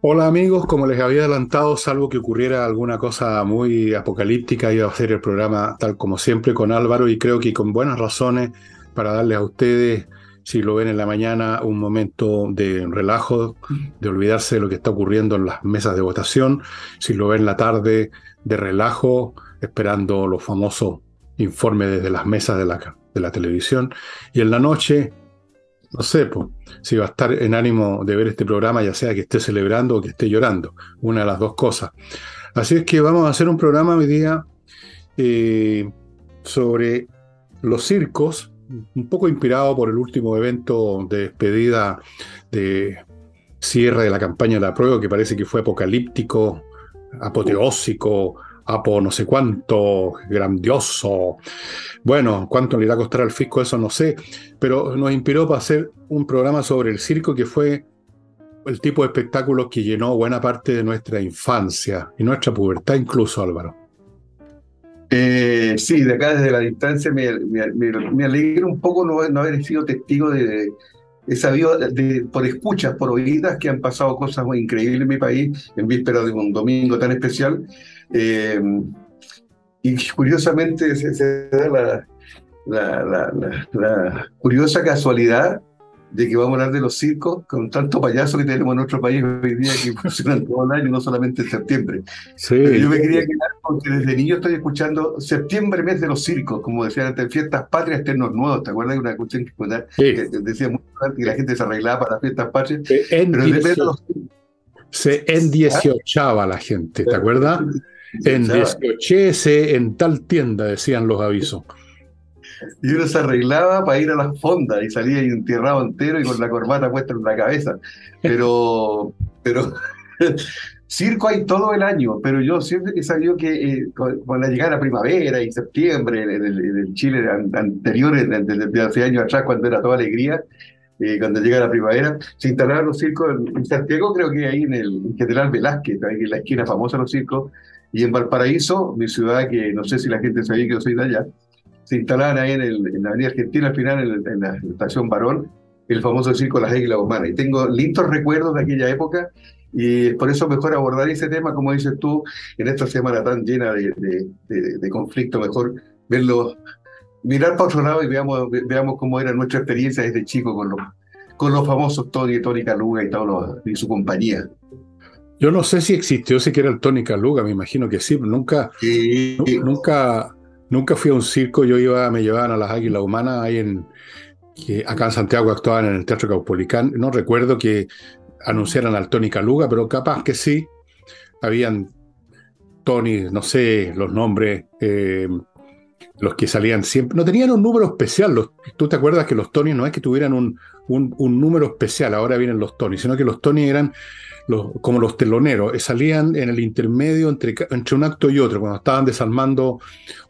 Hola amigos, como les había adelantado, salvo que ocurriera alguna cosa muy apocalíptica, iba a hacer el programa tal como siempre con Álvaro y creo que con buenas razones para darles a ustedes, si lo ven en la mañana, un momento de relajo, de olvidarse de lo que está ocurriendo en las mesas de votación, si lo ven en la tarde, de relajo, esperando los famosos informes desde las mesas de la, de la televisión, y en la noche no sé, si va a estar en ánimo de ver este programa, ya sea que esté celebrando o que esté llorando, una de las dos cosas. Así es que vamos a hacer un programa hoy día eh, sobre los circos, un poco inspirado por el último evento de despedida de cierre de la campaña de la prueba, que parece que fue apocalíptico, apoteósico, apo no sé cuánto, grandioso. Bueno, cuánto le irá a costar al fisco, eso no sé, pero nos inspiró para hacer un programa sobre el circo que fue el tipo de espectáculo que llenó buena parte de nuestra infancia y nuestra pubertad incluso, Álvaro. Eh, sí, de acá desde la distancia me, me, un poco no, haber sido testigo de, he sabido de, por escuchas, por oídas, que han pasado cosas muy increíbles en mi país en víspera de un domingo tan especial. Eh, y curiosamente se, da la, curiosa casualidad de que vamos a hablar de los circos con tanto payaso que tenemos en nuestro país hoy día que funcionan todo el año, no solamente en septiembre. Sí. yo me quería quedar porque desde niño estoy escuchando septiembre, mes de los circos, como decían antes, fiestas patrias, ternos nuevos. ¿Te acuerdas de una cuestión que, que decía mucho que la gente se arreglaba para las fiestas patrias? En pero 18, se en 18 la gente, ¿te acuerdas? En 18 en tal tienda, decían los avisos. Y uno se arreglaba para ir a las fondas y salía enterrado entero y con la corbata puesta en la cabeza. Pero, pero circo hay todo el año, pero yo siempre he sabido que eh, con, la llegada de la primavera y septiembre, en el, Chile anterior, desde hace años atrás, cuando era toda alegría, eh, cuando llega la primavera, se instalaron los circos en, Santiago, creo que ahí en el General Velázquez, ahí en la esquina famosa de los circos, y en Valparaíso, mi ciudad, que no sé si la gente sabía que yo soy de allá, se instalaban ahí en, el, en la Avenida Argentina, al final, en, la estación Barón, el famoso circo Las Águilas Humanas. Y tengo lindos recuerdos de aquella época, y por eso mejor abordar ese tema, como dices tú, en esta semana tan llena de, de, de, conflicto, mejor verlo, mirar para otro lado y veamos, veamos cómo era nuestra experiencia desde chico con los, con los famosos Tony, Tony Caluga y, todos y su compañía. Yo no sé si existió siquiera el Tony Caluga, me imagino que sí, pero nunca, nunca, nunca fui a un circo. Yo iba, me llevaban a las Águilas Humanas ahí en, que acá en Santiago actuaban en el Teatro Caupolicán. No recuerdo que anunciaran al Tony Caluga, pero capaz que sí. Habían Tony, no sé los nombres, eh, los que salían siempre. No tenían un número especial. Tú te acuerdas que los Tony no es que tuvieran un, un, un número especial, ahora vienen los Tony, sino que los Tony eran como los teloneros, eh, salían en el intermedio entre, entre un acto y otro, cuando estaban desarmando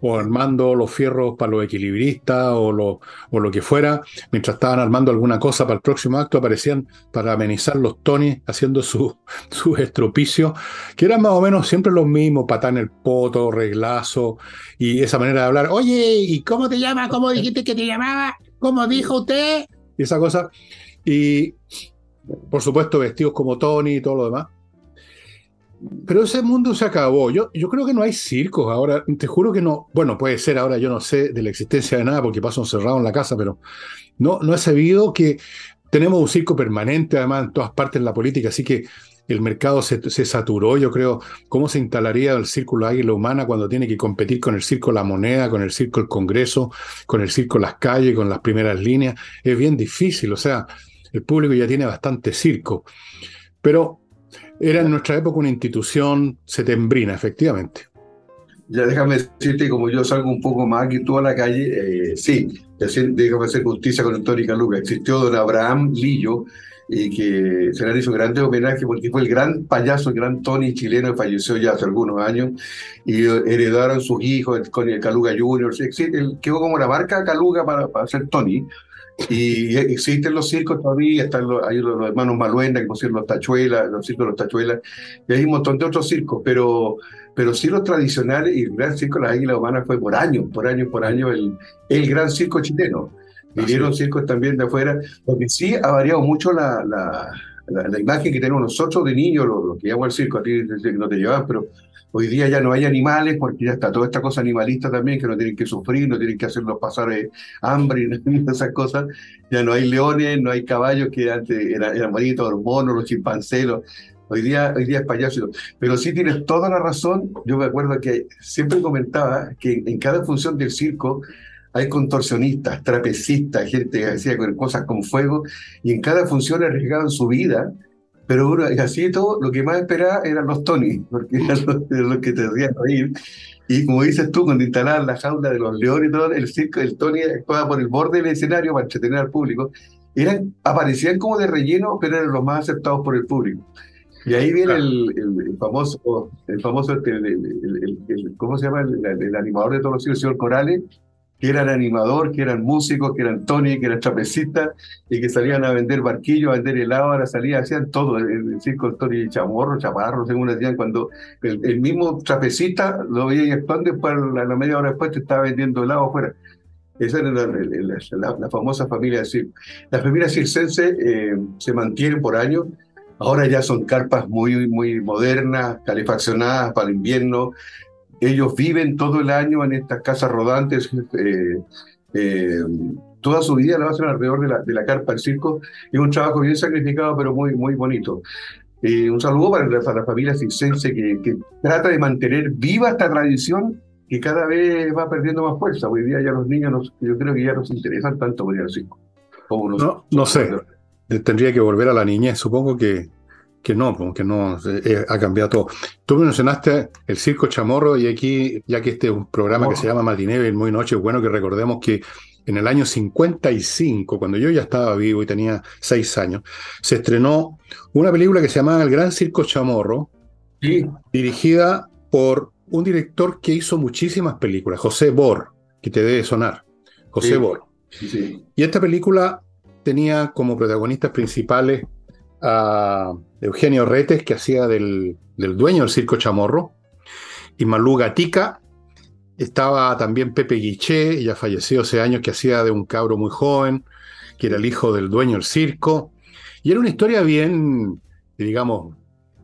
o armando los fierros para los equilibristas o lo, o lo que fuera, mientras estaban armando alguna cosa para el próximo acto, aparecían para amenizar los tonis, haciendo su, su estropicio, que eran más o menos siempre los mismos, patán el poto, reglazo, y esa manera de hablar, oye, ¿y cómo te llamas? ¿Cómo dijiste que te llamaba? ¿Cómo dijo usted? Y esa cosa. Y por supuesto, vestidos como Tony y todo lo demás. Pero ese mundo se acabó. Yo, yo creo que no hay circos ahora. Te juro que no. Bueno, puede ser ahora, yo no sé de la existencia de nada porque paso encerrado en la casa, pero no, no he sabido que tenemos un circo permanente, además, en todas partes de la política, así que el mercado se, se, saturó, yo creo. ¿Cómo se instalaría el círculo Águila Humana cuando tiene que competir con el circo La Moneda, con el circo El Congreso, con el circo Las Calles, con las primeras líneas? Es bien difícil, o sea, el público ya tiene bastante circo. Pero era en nuestra época una institución setembrina, efectivamente. Ya déjame decirte, como yo salgo un poco más que tú a la calle, eh, sí, déjame hacer justicia con Antónica Luca. Existió don Abraham Lillo, y que se le hizo grande homenaje porque fue el gran payaso, el gran Tony chileno que falleció ya hace algunos años y heredaron sus hijos con el Caluga Junior. Quedó como la marca Caluga para, para ser Tony. Y existen los circos todavía, están los, hay los, hermanos Maluenda, que pusieron los tachuelas, los circos de los tachuelas, y hay un montón de otros circos, pero, pero sí los tradicionales, y el gran circo de las águilas humanas fue por años, por años, por años, el, el gran circo chileno. Vinieron circos también de afuera, porque sí ha variado mucho la, la, la, imagen que tenemos nosotros de niños, los, que íbamos al circo, a ti no te llevaban, pero hoy día ya no hay animales porque ya está toda esta cosa animalista también, que no tienen que sufrir, no tienen que hacerlos pasar eh, hambre y esas cosas. Ya no hay leones, no hay caballos que antes eran, eran bonitos, los monos, los chimpancés, Hoy día, hoy día es payaso. Pero sí tienes toda la razón. Yo me acuerdo que siempre comentaba que en cada función del circo hay contorsionistas, trapecistas, gente que hacía cosas con fuego, y en cada función arriesgaban su vida, pero uno, así todo, lo que más esperaba eran los Tony, porque eran los, que te hacían reír. Y como dices tú, cuando instalaban la jaula de los leones y todo, el circo, el Tony actuaba por el borde del escenario para entretener al público. Eran, aparecían como de relleno, pero eran los más aceptados por el público. Y ahí viene el, famoso, el famoso, el, ¿cómo se llama? El, animador de todos los circos, el señor Corales, que eran animador, que eran músicos, que eran Tony, que eran trapecistas, y que salían a vender barquillos, a vender helado, ahora salían, hacían todo, el, circo Tony Chamorro, Chaparro, según decían, cuando el, mismo trapecista lo veía actuando, después, la, la media hora después te estaba vendiendo helado afuera. Esa era la, famosa familia circo. Las familias circenses eh, se mantienen por años, ahora ya son carpas muy, muy modernas, calefaccionadas para el invierno, ellos viven todo el año en estas casas rodantes, eh, eh, toda su vida la hacen alrededor de la, de la carpa del circo. Es un trabajo bien sacrificado, pero muy, muy bonito. Eh, un saludo para la, para la familia circense que, que, trata de mantener viva esta tradición que cada vez va perdiendo más fuerza. Hoy día ya los niños, yo creo que ya no se interesan tanto por ir al circo. no, no sé, tendría que volver a la niñez. Supongo que que no, que no, eh, ha cambiado todo. Tú mencionaste el Circo Chamorro y aquí, ya que este es un programa que se llama Matineve, muy noche, es bueno que recordemos que en el año 55, cuando yo ya estaba vivo y tenía seis años, se estrenó una película que se llamaba El Gran Circo Chamorro, dirigida por un director que hizo muchísimas películas, José Bor, que te debe sonar, José Bor. Y esta película tenía como protagonistas principales a Eugenio Retes, que hacía del, dueño del circo Chamorro, y Malú Gatica. Estaba también Pepe Guiché, ya falleció hace años, que hacía de un cabro muy joven, que era el hijo del dueño del circo. Y era una historia bien, digamos,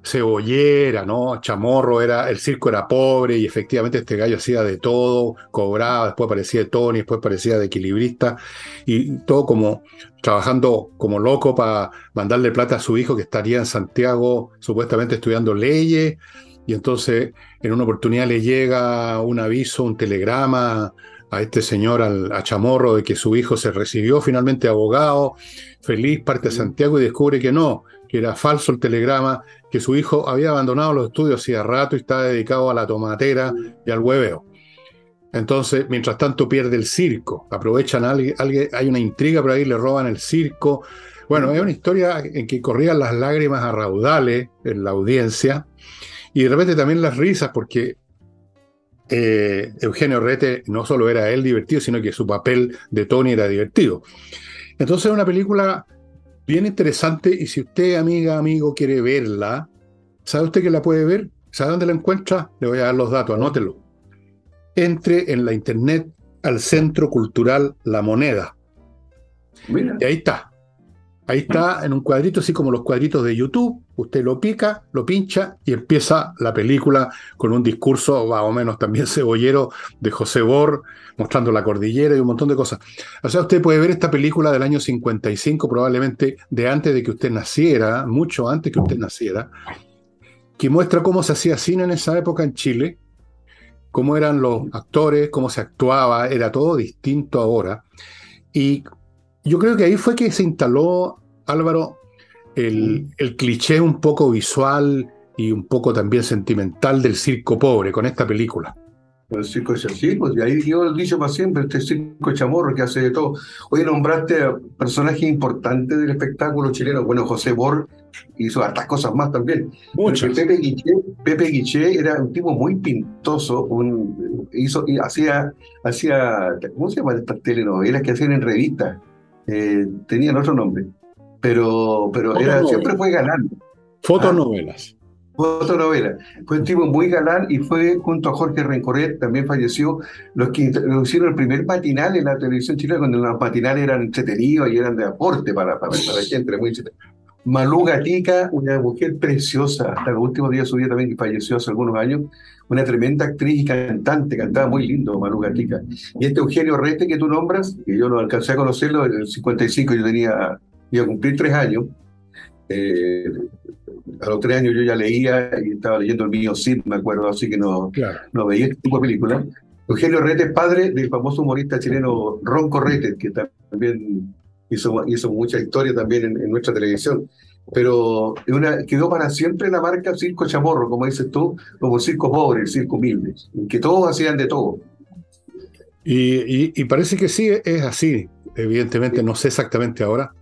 cebollera, ¿no? Chamorro era, el circo era pobre y efectivamente este gallo hacía de todo, cobraba, después parecía de Tony, después parecía de equilibrista y todo como trabajando como loco para mandarle plata a su hijo que estaría en Santiago supuestamente estudiando leyes y entonces en una oportunidad le llega un aviso, un telegrama a este señor, al, a Chamorro, de que su hijo se recibió finalmente abogado, feliz, parte a Santiago y descubre que no, que era falso el telegrama, que su hijo había abandonado los estudios hacía rato y estaba dedicado a la tomatera y al hueveo. Entonces, mientras tanto pierde el circo, aprovechan, alguien, hay una intriga por ahí, le roban el circo. Bueno, es una historia en que corrían las lágrimas a raudales en la audiencia y de repente también las risas porque eh, Eugenio Rete no solo era él divertido, sino que su papel de Tony era divertido. Entonces es una película bien interesante y si usted, amiga, amigo, quiere verla, ¿sabe usted que la puede ver? ¿Sabe dónde la encuentra? Le voy a dar los datos, anótelo. Entre en la internet al Centro Cultural La Moneda. Y ahí está. Ahí está en un cuadrito, así como los cuadritos de YouTube. Usted lo pica, lo pincha y empieza la película con un discurso más o menos también cebollero de José Bor, mostrando la cordillera y un montón de cosas. O sea, usted puede ver esta película del año 55, probablemente de antes de que usted naciera, mucho antes que usted naciera, que muestra cómo se hacía cine en esa época en Chile, cómo eran los actores, cómo se actuaba, era todo distinto ahora. Y yo creo que ahí fue que se instaló, Álvaro, el, el, cliché un poco visual y un poco también sentimental del circo pobre con esta película. El circo es el circo, y ahí yo he dicho para siempre, este circo chamorro que hace de todo. Hoy nombraste a personajes importantes del espectáculo chileno. Bueno, José Bor hizo hartas cosas más también. Muchas. Pepe Guiché, Pepe Guiché era un tipo muy pintoso, un, hizo, hacía, hacía, ¿cómo se llama estas telenovelas que hacían en revistas? Eh, tenían otro nombre, pero, pero era, siempre fue galán. Fotonovelas. Ah, fotonovela. Fue un tipo muy galán y fue junto a Jorge Rencoret, también falleció, los que hicieron el primer matinal en la televisión chilena, cuando los matinales eran entretenidos y eran de aporte para, para, la gente, muy Malú Gatica, una mujer preciosa, hasta los últimos días de su vida también, que falleció hace algunos años, una tremenda actriz y cantante, cantaba muy lindo Malú Gatica. Y este Eugenio Rete que tú nombras, que yo no alcancé a conocerlo en el 55, yo tenía, iba a cumplir tres años, eh, a los tres años yo ya leía y estaba leyendo el mío Cid, me acuerdo, así que no, no veía este tipo de películas. Eugenio Rete es padre del famoso humorista chileno Ron Correte, que también hizo, hizo mucha historia también en, nuestra televisión. Pero una, quedó para siempre la marca Circo Chamorro, como dices tú, como el circo pobre, el circo humilde, en que todos hacían de todo. Y, y, parece que sí, es así. Evidentemente, no sé exactamente ahora,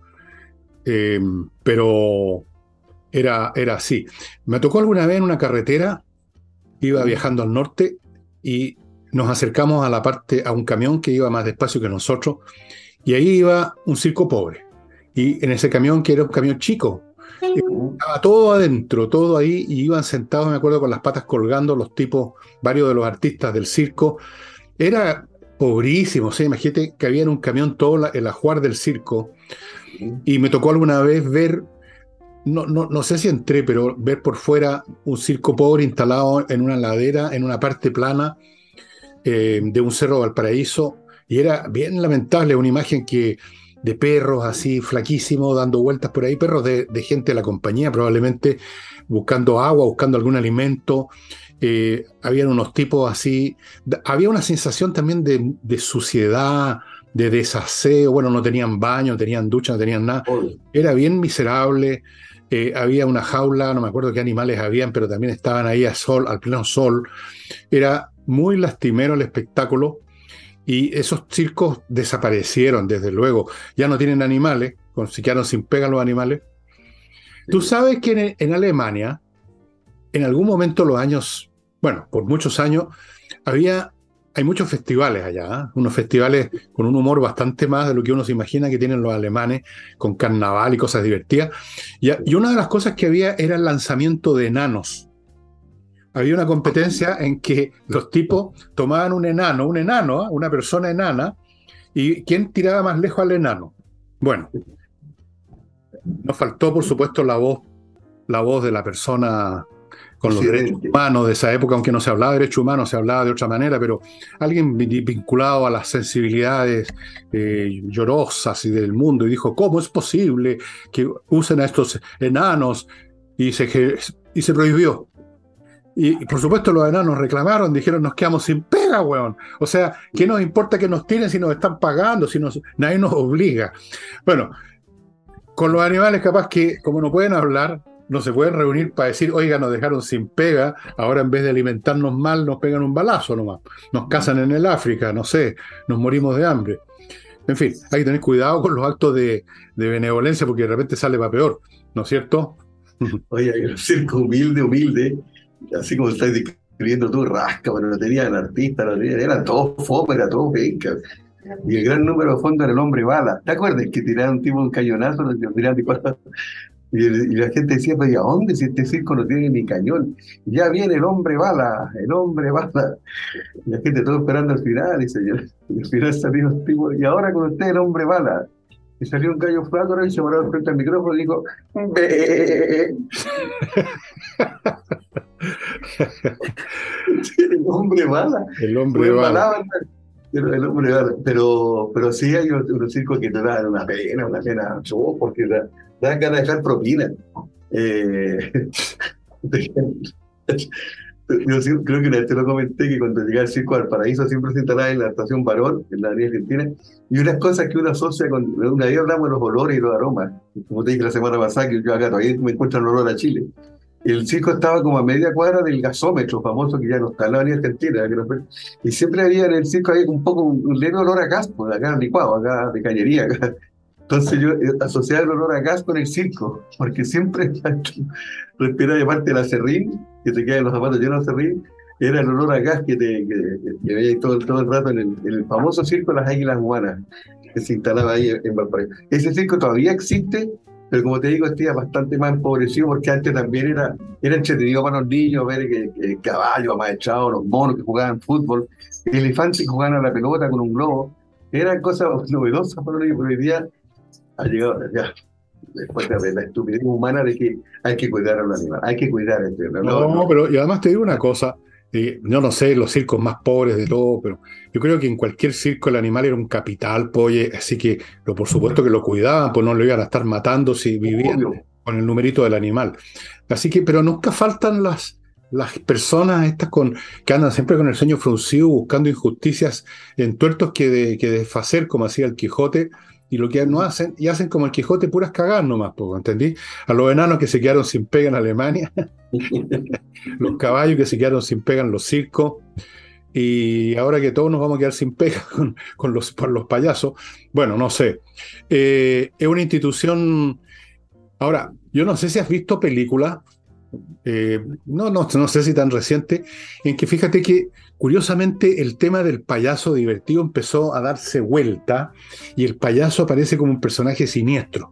eh, pero era, era así. Me tocó alguna vez en una carretera, iba viajando al norte y nos acercamos a la parte, a un camión que iba más despacio que nosotros, y ahí iba un circo pobre. Y en ese camión, que era un camión chico, estaba todo adentro, todo ahí, y iban sentados, me acuerdo, con las patas colgando los tipos, varios de los artistas del circo. Era pobrísimo, ¿sí? imagínate que había en un camión todo el ajuar del circo. Y me tocó alguna vez ver no, no, no, sé si entré, pero ver por fuera un circo pobre instalado en una ladera, en una parte plana eh, de un cerro Valparaíso, y era bien lamentable, una imagen que de perros así flaquísimos dando vueltas por ahí, perros de, gente de la compañía, probablemente buscando agua, buscando algún alimento. Eh, habían unos tipos así, había una sensación también de, de suciedad, de desaseo, bueno, no tenían baño, tenían ducha, no tenían nada. Era bien miserable. Eh, había una jaula, no me acuerdo qué animales habían, pero también estaban ahí a sol, al pleno sol. Era muy lastimero el espectáculo y esos circos desaparecieron, desde luego. Ya no tienen animales, se quedaron sin pega los animales. Tú sabes que en, Alemania, en algún momento, los años, bueno, por muchos años, había hay muchos festivales allá, ¿eh? unos festivales con un humor bastante más de lo que uno se imagina que tienen los alemanes, con carnaval y cosas divertidas. Y, y, una de las cosas que había era el lanzamiento de enanos. Había una competencia en que los tipos tomaban un enano, un enano, ¿eh? una persona enana, y quién tiraba más lejos al enano. Bueno, nos faltó, por supuesto, la voz, la voz de la persona con los derechos humanos de esa época, aunque no se hablaba de derechos humanos, se hablaba de otra manera, pero alguien vinculado a las sensibilidades eh, llorosas y del mundo y dijo, ¿cómo es posible que usen a estos enanos? Y se, y se prohibió. Y, por supuesto los enanos reclamaron, dijeron, nos quedamos sin pega, weón. O sea, ¿qué nos importa que nos tiren si nos están pagando, si nos, nadie nos obliga? Bueno, con los animales capaz que, como no pueden hablar, no se pueden reunir para decir, oiga, nos dejaron sin pega, ahora en vez de alimentarnos mal nos pegan un balazo nomás, nos cazan en el África, no sé, nos morimos de hambre. En fin, hay que tener cuidado con los actos de, benevolencia porque de repente sale para peor, ¿no es cierto? Oye, el circo humilde, humilde, así como estás describiendo tú, rasca, pero no tenían artistas, no tenían, era todo fome, era todo penca. Y el gran número de fondo era el hombre bala. ¿Te acuerdas que tiraron tipo un cañonazo, tiraron y, la gente decía, pero ¿y a dónde si este circo no tiene ni cañón? Ya viene el hombre bala, el hombre bala. Y la gente todo esperando al final, y, señor, y al final salió el tipo, y ahora con usted el hombre bala. Y salió un gallo flaco y se paró frente al micrófono y dijo, el hombre bala. El hombre bala. el hombre bala. Pero, pero sí hay unos circos que te dan una pena, una pena, porque dan ganas de dejar propina. Eh, yo creo que una vez te lo comenté que cuando llegué al circo al paraíso siempre se instalaba en la estación Barón, en la avenida Argentina, y unas cosas que uno asocia con. Una vez hablamos de los olores y los aromas. Como te dije la semana pasada, que yo acá todavía me encuentro el olor a Chile. El circo estaba como a media cuadra del gasómetro famoso que ya no está en la Argentina. y siempre había en el circo había un poco un, leve olor a gas, pues, acá licuado, acá de cañería. Acá. Entonces yo eh, asociaba el olor a gas con el circo, porque siempre respiraba de parte de la serrín, que te quedan los zapatos llenos de serrín, era el olor a gas que, te, veía todo, todo, el rato en el, famoso circo de las águilas guanas, que se instalaba ahí en Valparaíso. Ese circo todavía existe, pero como te digo, está bastante más empobrecido porque antes también era, era entretenido para los niños ver el caballo amaechado, los monos que jugaban fútbol, elefantes que jugaban a la pelota con un globo. Eran cosas novedosas para los niños, pero hoy día ha llegado, ya, después de la estupidez humana de que hay que cuidar a los animales, hay que cuidar a este. No, no, pero y además te digo una cosa, eh, yo no sé, los circos más pobres de todo, pero yo creo que en cualquier circo el animal era un capital, polle, así que lo, por supuesto que lo cuidaban, pues no lo iban a estar matando si vivían con el numerito del animal. Así que, pero nunca faltan las, las personas estas con, que andan siempre con el sueño fruncido buscando injusticias en tuertos que, de, que desfacer, como hacía el Quijote, y lo que no hacen, y hacen como el Quijote puras cagar nomás, ¿entendí? A los enanos que se quedaron sin pega en Alemania, los caballos que se quedaron sin pega en los circos, y ahora que todos nos vamos a quedar sin pega con, los, por los payasos, bueno, no sé. Eh, es una institución. Ahora, yo no sé si has visto películas, eh, no, no, no sé si tan reciente, en que fíjate que Curiosamente, el tema del payaso divertido empezó a darse vuelta y el payaso aparece como un personaje siniestro.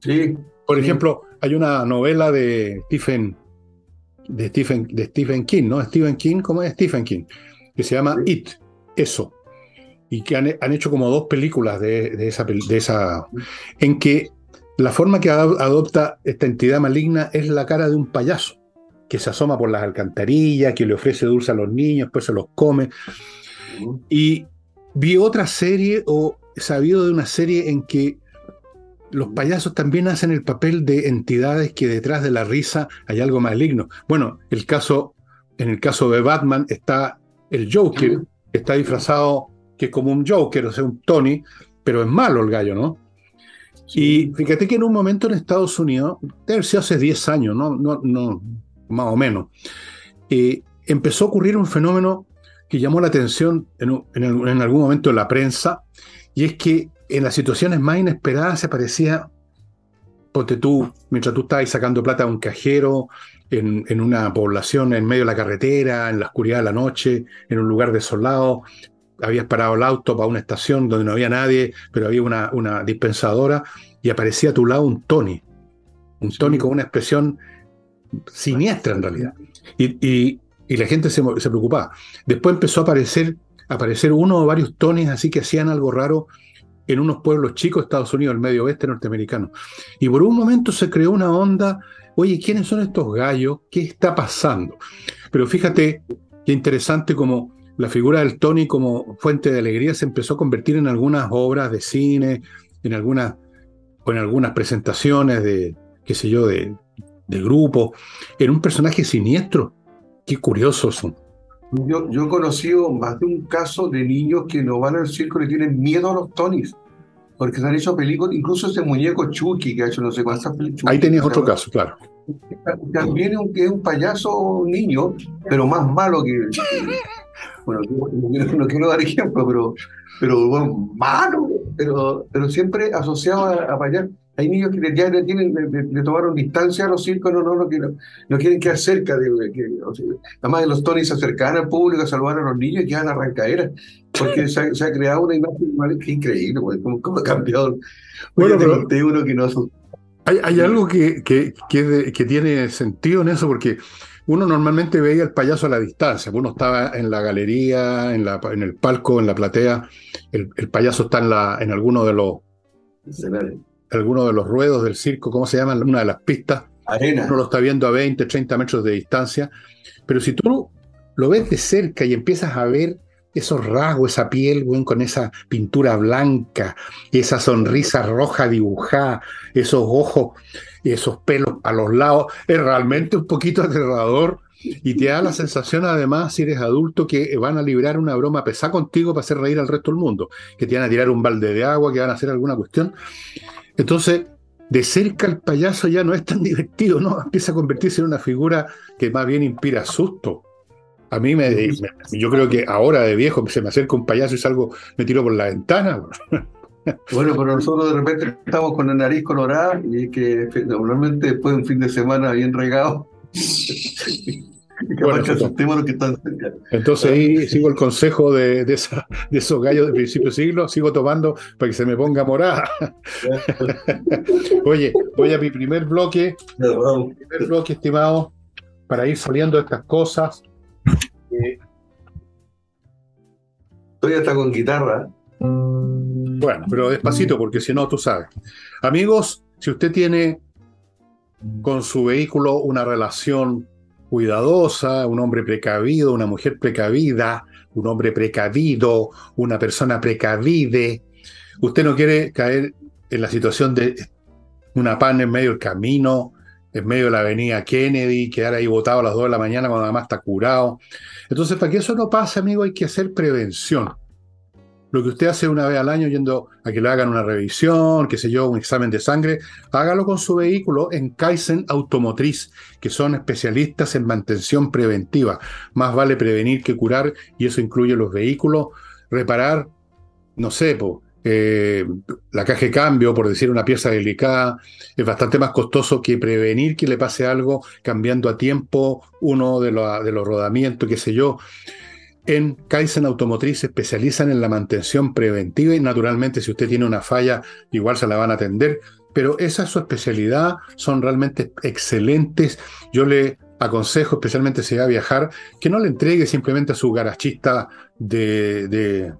Sí. Por ejemplo, hay una novela de Stephen, de Stephen, de Stephen King, ¿no? Stephen King, ¿cómo es Stephen King? Que se llama It, eso. Y que han, hecho como dos películas de, esa, de esa, en que la forma que adopta esta entidad maligna es la cara de un payaso que se asoma por las alcantarillas, que le ofrece dulce a los niños, después se los come. Y vi otra serie o sabido de una serie en que los payasos también hacen el papel de entidades que detrás de la risa hay algo maligno. Bueno, el caso, en el caso de Batman está el Joker, que está disfrazado, que es como un Joker, o sea, un Tony, pero es malo el gallo, ¿no? Y fíjate que en un momento en Estados Unidos, debe hace 10 años, no, no, no, más o menos, eh, empezó a ocurrir un fenómeno que llamó la atención en, algún momento de la prensa, y es que en las situaciones más inesperadas se aparecía, ponte tú, mientras tú estabas sacando plata a un cajero, en, una población en medio de la carretera, en la oscuridad de la noche, en un lugar desolado, habías parado el auto para una estación donde no había nadie, pero había una, una dispensadora, y aparecía a tu lado un Tony, un Tony con una expresión siniestra en realidad. Y, la gente se, preocupaba. Después empezó a aparecer, aparecer uno o varios tones así que hacían algo raro en unos pueblos chicos de Estados Unidos, el medio oeste norteamericano. Y por un momento se creó una onda, oye, ¿quiénes son estos gallos? ¿Qué está pasando? Pero fíjate qué interesante como la figura del Tony como fuente de alegría se empezó a convertir en algunas obras de cine, en algunas, en algunas presentaciones de, qué sé yo, de, de grupo, era un personaje siniestro. Qué curioso son. Yo, yo he conocido más de un caso de niños que no van al circo y tienen miedo a los Tonys, porque se han hecho películas, incluso ese muñeco Chucky que ha hecho no sé cuántas películas. Ahí tenías otro caso, claro. También es un payaso niño, pero más malo que. Bueno, no, quiero dar ejemplo, pero, pero bueno, malo, pero, pero siempre asociado a, a payaso. Hay niños que ya le, tienen, le, tomaron distancia a los circos, no, no, no, quieren, no quieren quedar cerca. De, que, además de los Tonys se acercaban al público a salvar a los niños y quedan arrancaderas, porque se ha, creado una imagen que increíble, cómo, ha cambiado. Bueno, pero uno que no hay, hay algo que, que, que, tiene sentido en eso, porque uno normalmente veía al payaso a la distancia. Uno estaba en la galería, en, la, en el palco, en la platea. El, el payaso está en, la, en alguno de los alguno de los ruedos del circo, ¿cómo se llama? Una de las pistas. Arena. Uno lo está viendo a 20, 30 metros de distancia. Pero si tú lo ves de cerca y empiezas a ver esos rasgos, esa piel, con esa pintura blanca, esa sonrisa roja dibujada, esos ojos, esos pelos a los lados, es realmente un poquito aterrador y te da la sensación además, si eres adulto, que van a librar una broma pesada contigo para hacer reír al resto del mundo, que te van a tirar un balde de agua, que van a hacer alguna cuestión. Entonces, de cerca el payaso ya no es tan divertido, ¿no? Empieza a convertirse en una figura que más bien inspira susto. A mí me, yo creo que ahora de viejo se me acerca un payaso y salgo, me tiro por la ventana. Bueno, pero nosotros de repente estamos con la nariz colorada y que normalmente después de un fin de semana bien regado, Entonces ahí sigo el consejo de, de, esos gallos de principio de siglo, sigo tomando para que se me ponga morada. Oye, voy a mi primer bloque, mi primer bloque, estimado, para ir saliendo de estas cosas. Estoy hasta con guitarra. Bueno, pero despacito, porque si no, tú sabes. Amigos, si usted tiene con su vehículo una relación cuidadosa, un hombre precavido, una mujer precavida, un hombre precavido, una persona precavide, usted no quiere caer en la situación de una pan en medio del camino, en medio de la avenida Kennedy, quedar ahí botado a las 2 de la mañana cuando además está curado. Entonces, para que eso no pase, amigo, hay que hacer prevención. Lo que usted hace una vez al año yendo a que le hagan una revisión, qué sé yo, un examen de sangre, hágalo con su vehículo en Kaizen Automotriz, que son especialistas en mantención preventiva. Más vale prevenir que curar, y eso incluye los vehículos, reparar, no sé, eh, la caja de cambio, por decir una pieza delicada, es bastante más costoso que prevenir que le pase algo cambiando a tiempo uno de, los rodamientos, qué sé yo en Kaizen Automotriz se especializan en la mantención preventiva y naturalmente si usted tiene una falla igual se la van a atender, pero esa es su especialidad, son realmente excelentes. Yo le aconsejo, especialmente si va a viajar, que no le entregue simplemente a su garachista de,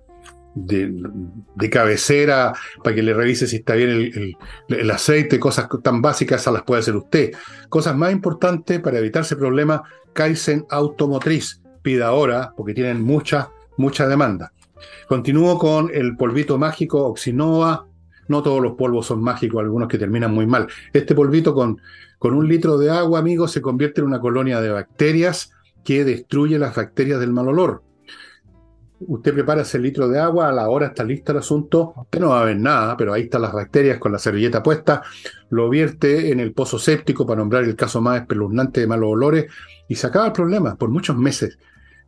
de, cabecera para que le revise si está bien el, aceite, cosas tan básicas, esas las puede hacer usted. Cosas más importantes para evitar ese problema, Kaizen Automotriz pida ahora, porque tienen mucha, mucha demanda. Continúo con el polvito mágico Oxinova. No todos los polvos son mágicos, algunos que terminan muy mal. Este polvito con, con un litro de agua, amigos, se convierte en una colonia de bacterias que destruye las bacterias del mal olor. Usted prepara ese litro de agua, a la hora está listo el asunto, usted no va a ver nada, pero ahí están las bacterias con la servilleta puesta, lo vierte en el pozo séptico para nombrar el caso más espeluznante de malos olores y se acaba el problema por muchos meses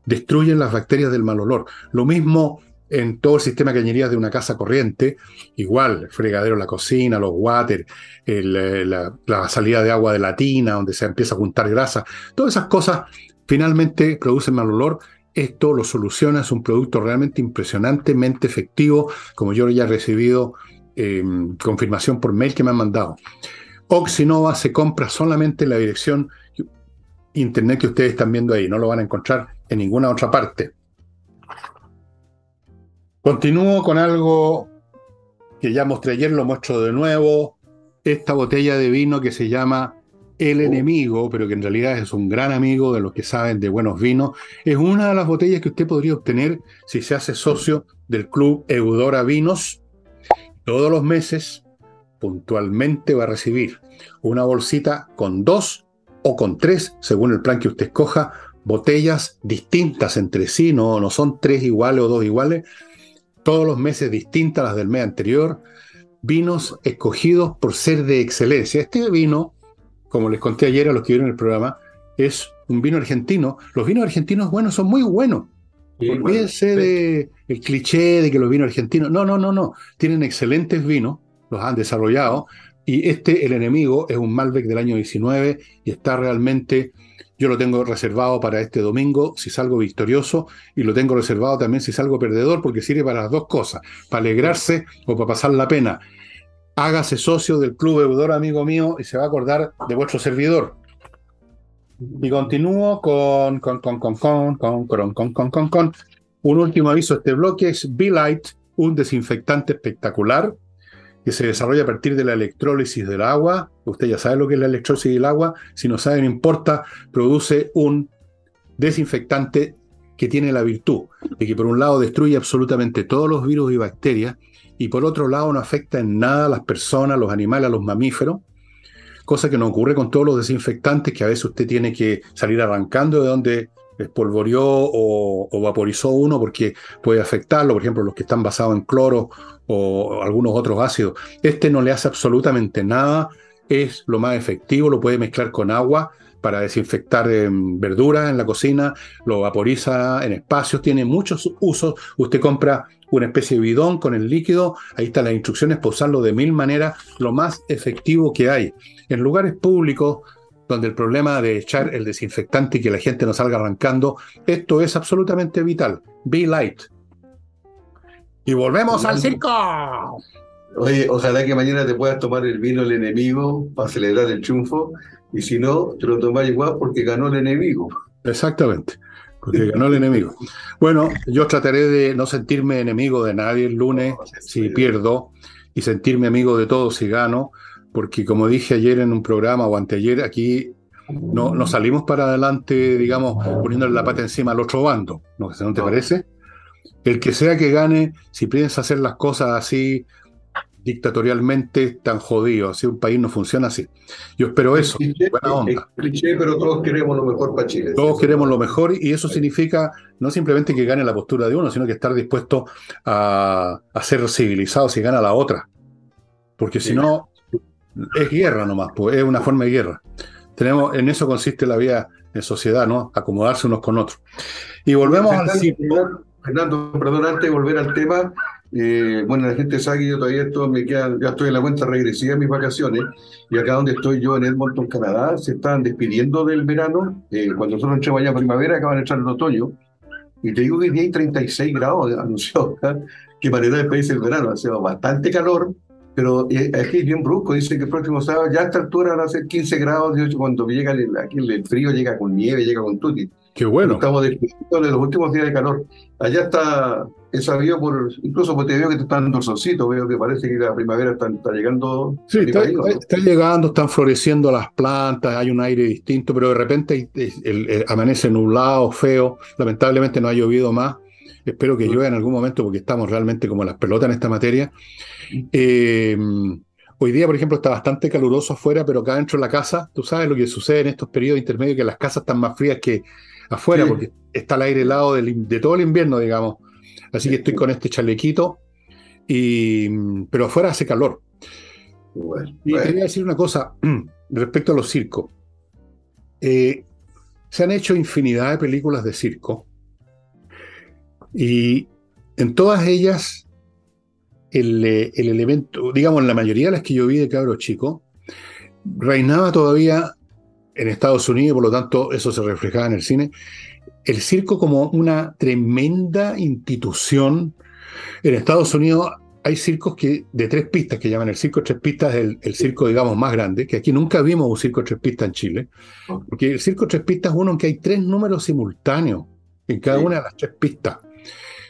destruyen las bacterias del mal olor. Lo mismo en todo el sistema de cañerías de una casa corriente, igual, fregadero la cocina, los water, eh, la, la, salida de agua de la tina, donde se empieza a juntar grasa, todas esas cosas finalmente producen mal olor. Esto lo soluciona, es un producto realmente impresionantemente efectivo, como yo ya he recibido em, confirmación por mail que me han mandado. Oxinova se compra solamente en la dirección internet que ustedes están viendo ahí, no lo van a encontrar en ninguna otra parte. Continúo con algo que ya mostré ayer, lo muestro de nuevo, esta botella de vino que se llama El Enemigo, pero que en realidad es un gran amigo de los que saben de buenos vinos, es una de las botellas que usted podría obtener si se hace socio del club Eudora Vinos. Todos los meses, puntualmente va a recibir una bolsita con dos o con tres, según el plan que usted escoja, botellas distintas entre sí, no, no son tres iguales o dos iguales, todos los meses distintas las del mes anterior, vinos escogidos por ser de excelencia. Este vino, como les conté ayer a los que vieron el programa, es un vino argentino. Los vinos argentinos buenos son muy buenos. Olvídense de el cliché de que los vinos argentinos. No, no, no, no. Tienen excelentes vinos, los han desarrollado. Y este, el enemigo, es un Malbec del año 19 y está realmente yo lo tengo reservado para este domingo si salgo victorioso y lo tengo reservado también si salgo perdedor porque sirve para las dos cosas, para alegrarse o para pasar la pena. Hágase socio del Club Eudor, amigo mío, y se va a acordar de vuestro servidor. Y continúo con, con, con, con, con, con, con, con, con, con. Un último aviso, este bloque es Be-Light, un desinfectante espectacular que se desarrolla a partir de la electrólisis del agua. Usted ya sabe lo que es la electrólisis del agua. Si no sabe, no importa. Produce un desinfectante que tiene la virtud de que por un lado destruye absolutamente todos los virus y bacterias y por otro lado no afecta en nada a las personas, a los animales, a los mamíferos, cosa que no ocurre con todos los desinfectantes que a veces usted tiene que salir arrancando de donde espolvoreó o, o vaporizó uno porque puede afectarlo, por ejemplo los que están basados en cloro o algunos otros ácidos. Este no le hace absolutamente nada, es lo más efectivo, lo puede mezclar con agua para desinfectar verduras en la cocina, lo vaporiza en espacios, tiene muchos usos. Usted compra una especie de bidón con el líquido, ahí están las instrucciones para usarlo de mil maneras, lo más efectivo que hay. En lugares públicos, donde el problema de echar el desinfectante y que la gente no salga arrancando, esto es absolutamente vital. Be light, y volvemos al circo. Oye, ojalá que mañana te puedas tomar el vino el enemigo para celebrar el triunfo, y si no, te lo tomas igual porque ganó el enemigo. Exactamente, porque ganó el enemigo. Bueno, yo trataré de no sentirme enemigo de nadie el lunes si pierdo, y sentirme amigo de todos si gano, porque como dije ayer en un programa o anteayer, aquí no, no salimos para adelante, digamos, poniéndole la pata encima al otro bando, ¿no, ¿no te parece? El que sea que gane, si piensa hacer las cosas así dictatorialmente, tan jodido, así un país no funciona así. Yo espero eso, buena onda. pero todos queremos lo mejor para Chile. Todos queremos lo mejor y eso significa no simplemente que gane la postura de uno, sino que estar dispuesto a, a ser civilizado si gana la otra. Porque si no, es guerra nomás, pues, es una forma de guerra. Tenemos, en eso consiste la vida en sociedad, ¿no? Acomodarse unos con otros. Y volvemos al Fernando, perdón, antes de volver al tema, eh, bueno, la gente sabe que yo todavía esto me queda, ya estoy en la cuenta regresiva de mis vacaciones, y acá donde estoy yo en Edmonton, Canadá, se están despidiendo del verano, eh, cuando nosotros entramos allá primavera, acaban de entrar el otoño, y te digo que hoy hay 36 grados, anunció, qué manera de despedirse el verano, ha sido bastante calor, pero eh, aquí es bien brusco, dice que el próximo sábado, ya a esta altura van a ser 15 grados, cuando llega el, aquí el frío llega con nieve, llega con tutti. Qué bueno. Estamos despidiendo en los últimos días de calor. Allá está, he sabido por, incluso porque te veo que te están dando solcito, veo que parece que la primavera está, llegando. Sí, está, llegando, están floreciendo las plantas, hay un aire distinto, pero de repente amanece nublado, feo, lamentablemente no ha llovido más. Espero que llueva en algún momento porque estamos realmente como las pelotas en esta materia. Eh, hoy día, por ejemplo, está bastante caluroso afuera, pero acá dentro de la casa, tú sabes lo que sucede en estos periodos intermedios, que las casas están más frías que afuera, porque está el aire helado de todo el invierno, digamos. Así que estoy con este chalequito, y, pero afuera hace calor. y quería decir una cosa respecto a los circos. Eh, se han hecho infinidad de películas de circo y en todas ellas el, el, elemento, digamos, en la mayoría de las que yo vi de cabros chico, reinaba todavía en Estados Unidos, por lo tanto eso se reflejaba en el cine, el circo como una tremenda institución. En Estados Unidos hay circos que, de tres pistas que llaman el circo de tres pistas, el, el circo, digamos, más grande, que aquí nunca vimos un circo de tres pistas en Chile, porque el circo tres pistas es uno en que hay tres números simultáneos en cada una de las tres pistas.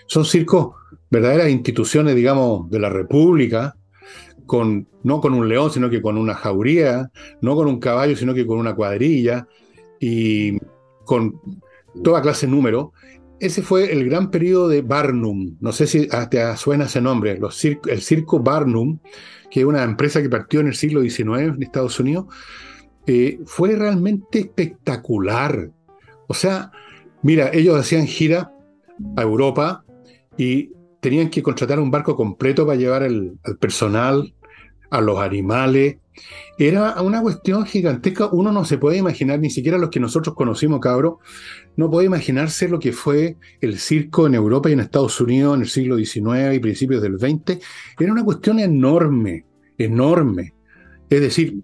Son circos, verdaderas instituciones, digamos, de la República, con, no con un león, sino que con una jauría, no con un caballo, sino que con una cuadrilla, y con toda clase número. Ese fue el gran periodo de Barnum. No sé si te suena ese nombre, el circo Barnum, que es una empresa que partió en el siglo XIX en Estados Unidos. Eh, fue realmente espectacular. O sea, mira, ellos hacían gira a Europa y tenían que contratar un barco completo para llevar al personal, a los animales. Era una cuestión gigantesca. Uno no se puede imaginar, ni siquiera los que nosotros conocimos, cabro, no puede imaginarse lo que fue el circo en Europa y en Estados Unidos en el siglo XIX y principios del XX. Era una cuestión enorme, enorme. Es decir,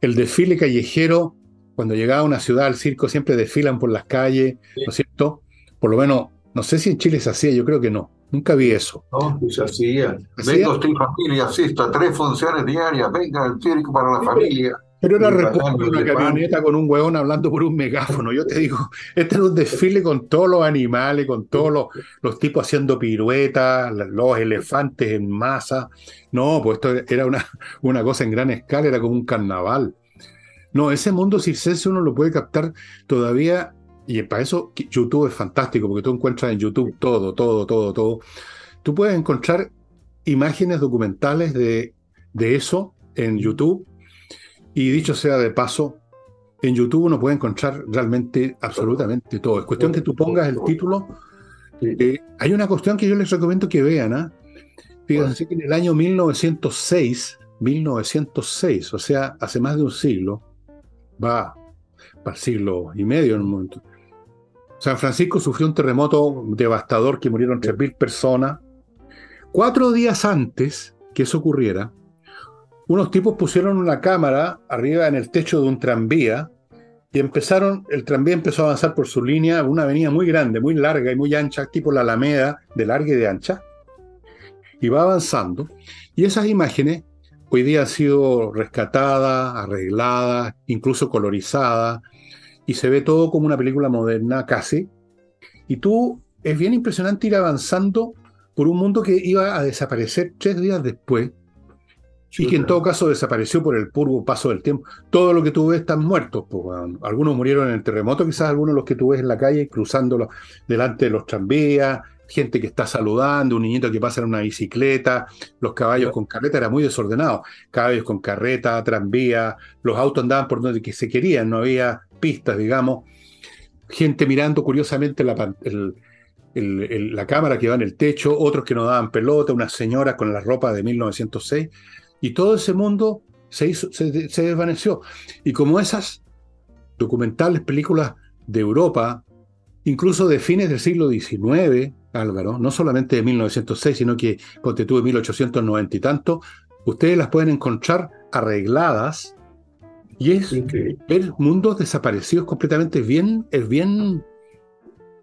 el desfile callejero, cuando llegaba a una ciudad, al circo siempre desfilan por las calles, ¿no es cierto? Por lo menos, no sé si en Chile se hacía, yo creo que no. Nunca vi eso. No, pues hacía. Venga usted familia, asisto a tres funciones diarias, venga el circo para la familia. Pero era una camioneta con un hueón hablando por un megáfono. Yo te digo, este era un desfile con todos los animales, con todos los, los tipos haciendo piruetas, los elefantes en masa. No, pues esto era una, una cosa en gran escala, era como un carnaval. No, ese mundo circense uno lo puede captar todavía y para eso YouTube es fantástico, porque tú encuentras en YouTube todo, todo, todo, todo. Tú puedes encontrar imágenes documentales de, de eso en YouTube. Y dicho sea de paso, en YouTube uno puede encontrar realmente absolutamente todo. Es cuestión que tú pongas el título. Eh, hay una cuestión que yo les recomiendo que vean. ¿ah? Fíjense que en el año 1906, 1906, o sea, hace más de un siglo, va para el siglo y medio en un momento, San Francisco sufrió un terremoto devastador que murieron 3.000 personas. Cuatro días antes que eso ocurriera, unos tipos pusieron una cámara arriba en el techo de un tranvía y empezaron, el tranvía empezó a avanzar por su línea, una avenida muy grande, muy larga y muy ancha, tipo la Alameda, de larga y de ancha, y va avanzando. Y esas imágenes hoy día han sido rescatadas, arregladas, incluso colorizadas, y se ve todo como una película moderna casi. Y tú, es bien impresionante ir avanzando por un mundo que iba a desaparecer tres días después. y que en todo caso desapareció por el puro paso del tiempo. Todo lo que tú ves están muertos. Pues, algunos murieron en el terremoto, quizás algunos de los que tú ves en la calle cruzando delante de los tranvías, gente que está saludando, un niñito que pasa en una bicicleta, los caballos con carreta, era muy desordenado. Caballos con carreta, tranvía, los autos andaban por donde se querían, no había pistas, digamos. Gente mirando curiosamente la, la cámara que va en el techo, otros que no daban pelota, unas señoras con la ropa de 1906 y todo ese mundo se, hizo, se, desvaneció. Y como esas documentales, películas de Europa, incluso de fines del siglo XIX, Álvaro, no solamente de 1906, sino que de 1890 y tanto, ustedes las pueden encontrar arregladas y es ver mundos desaparecidos completamente. Es bien, es bien,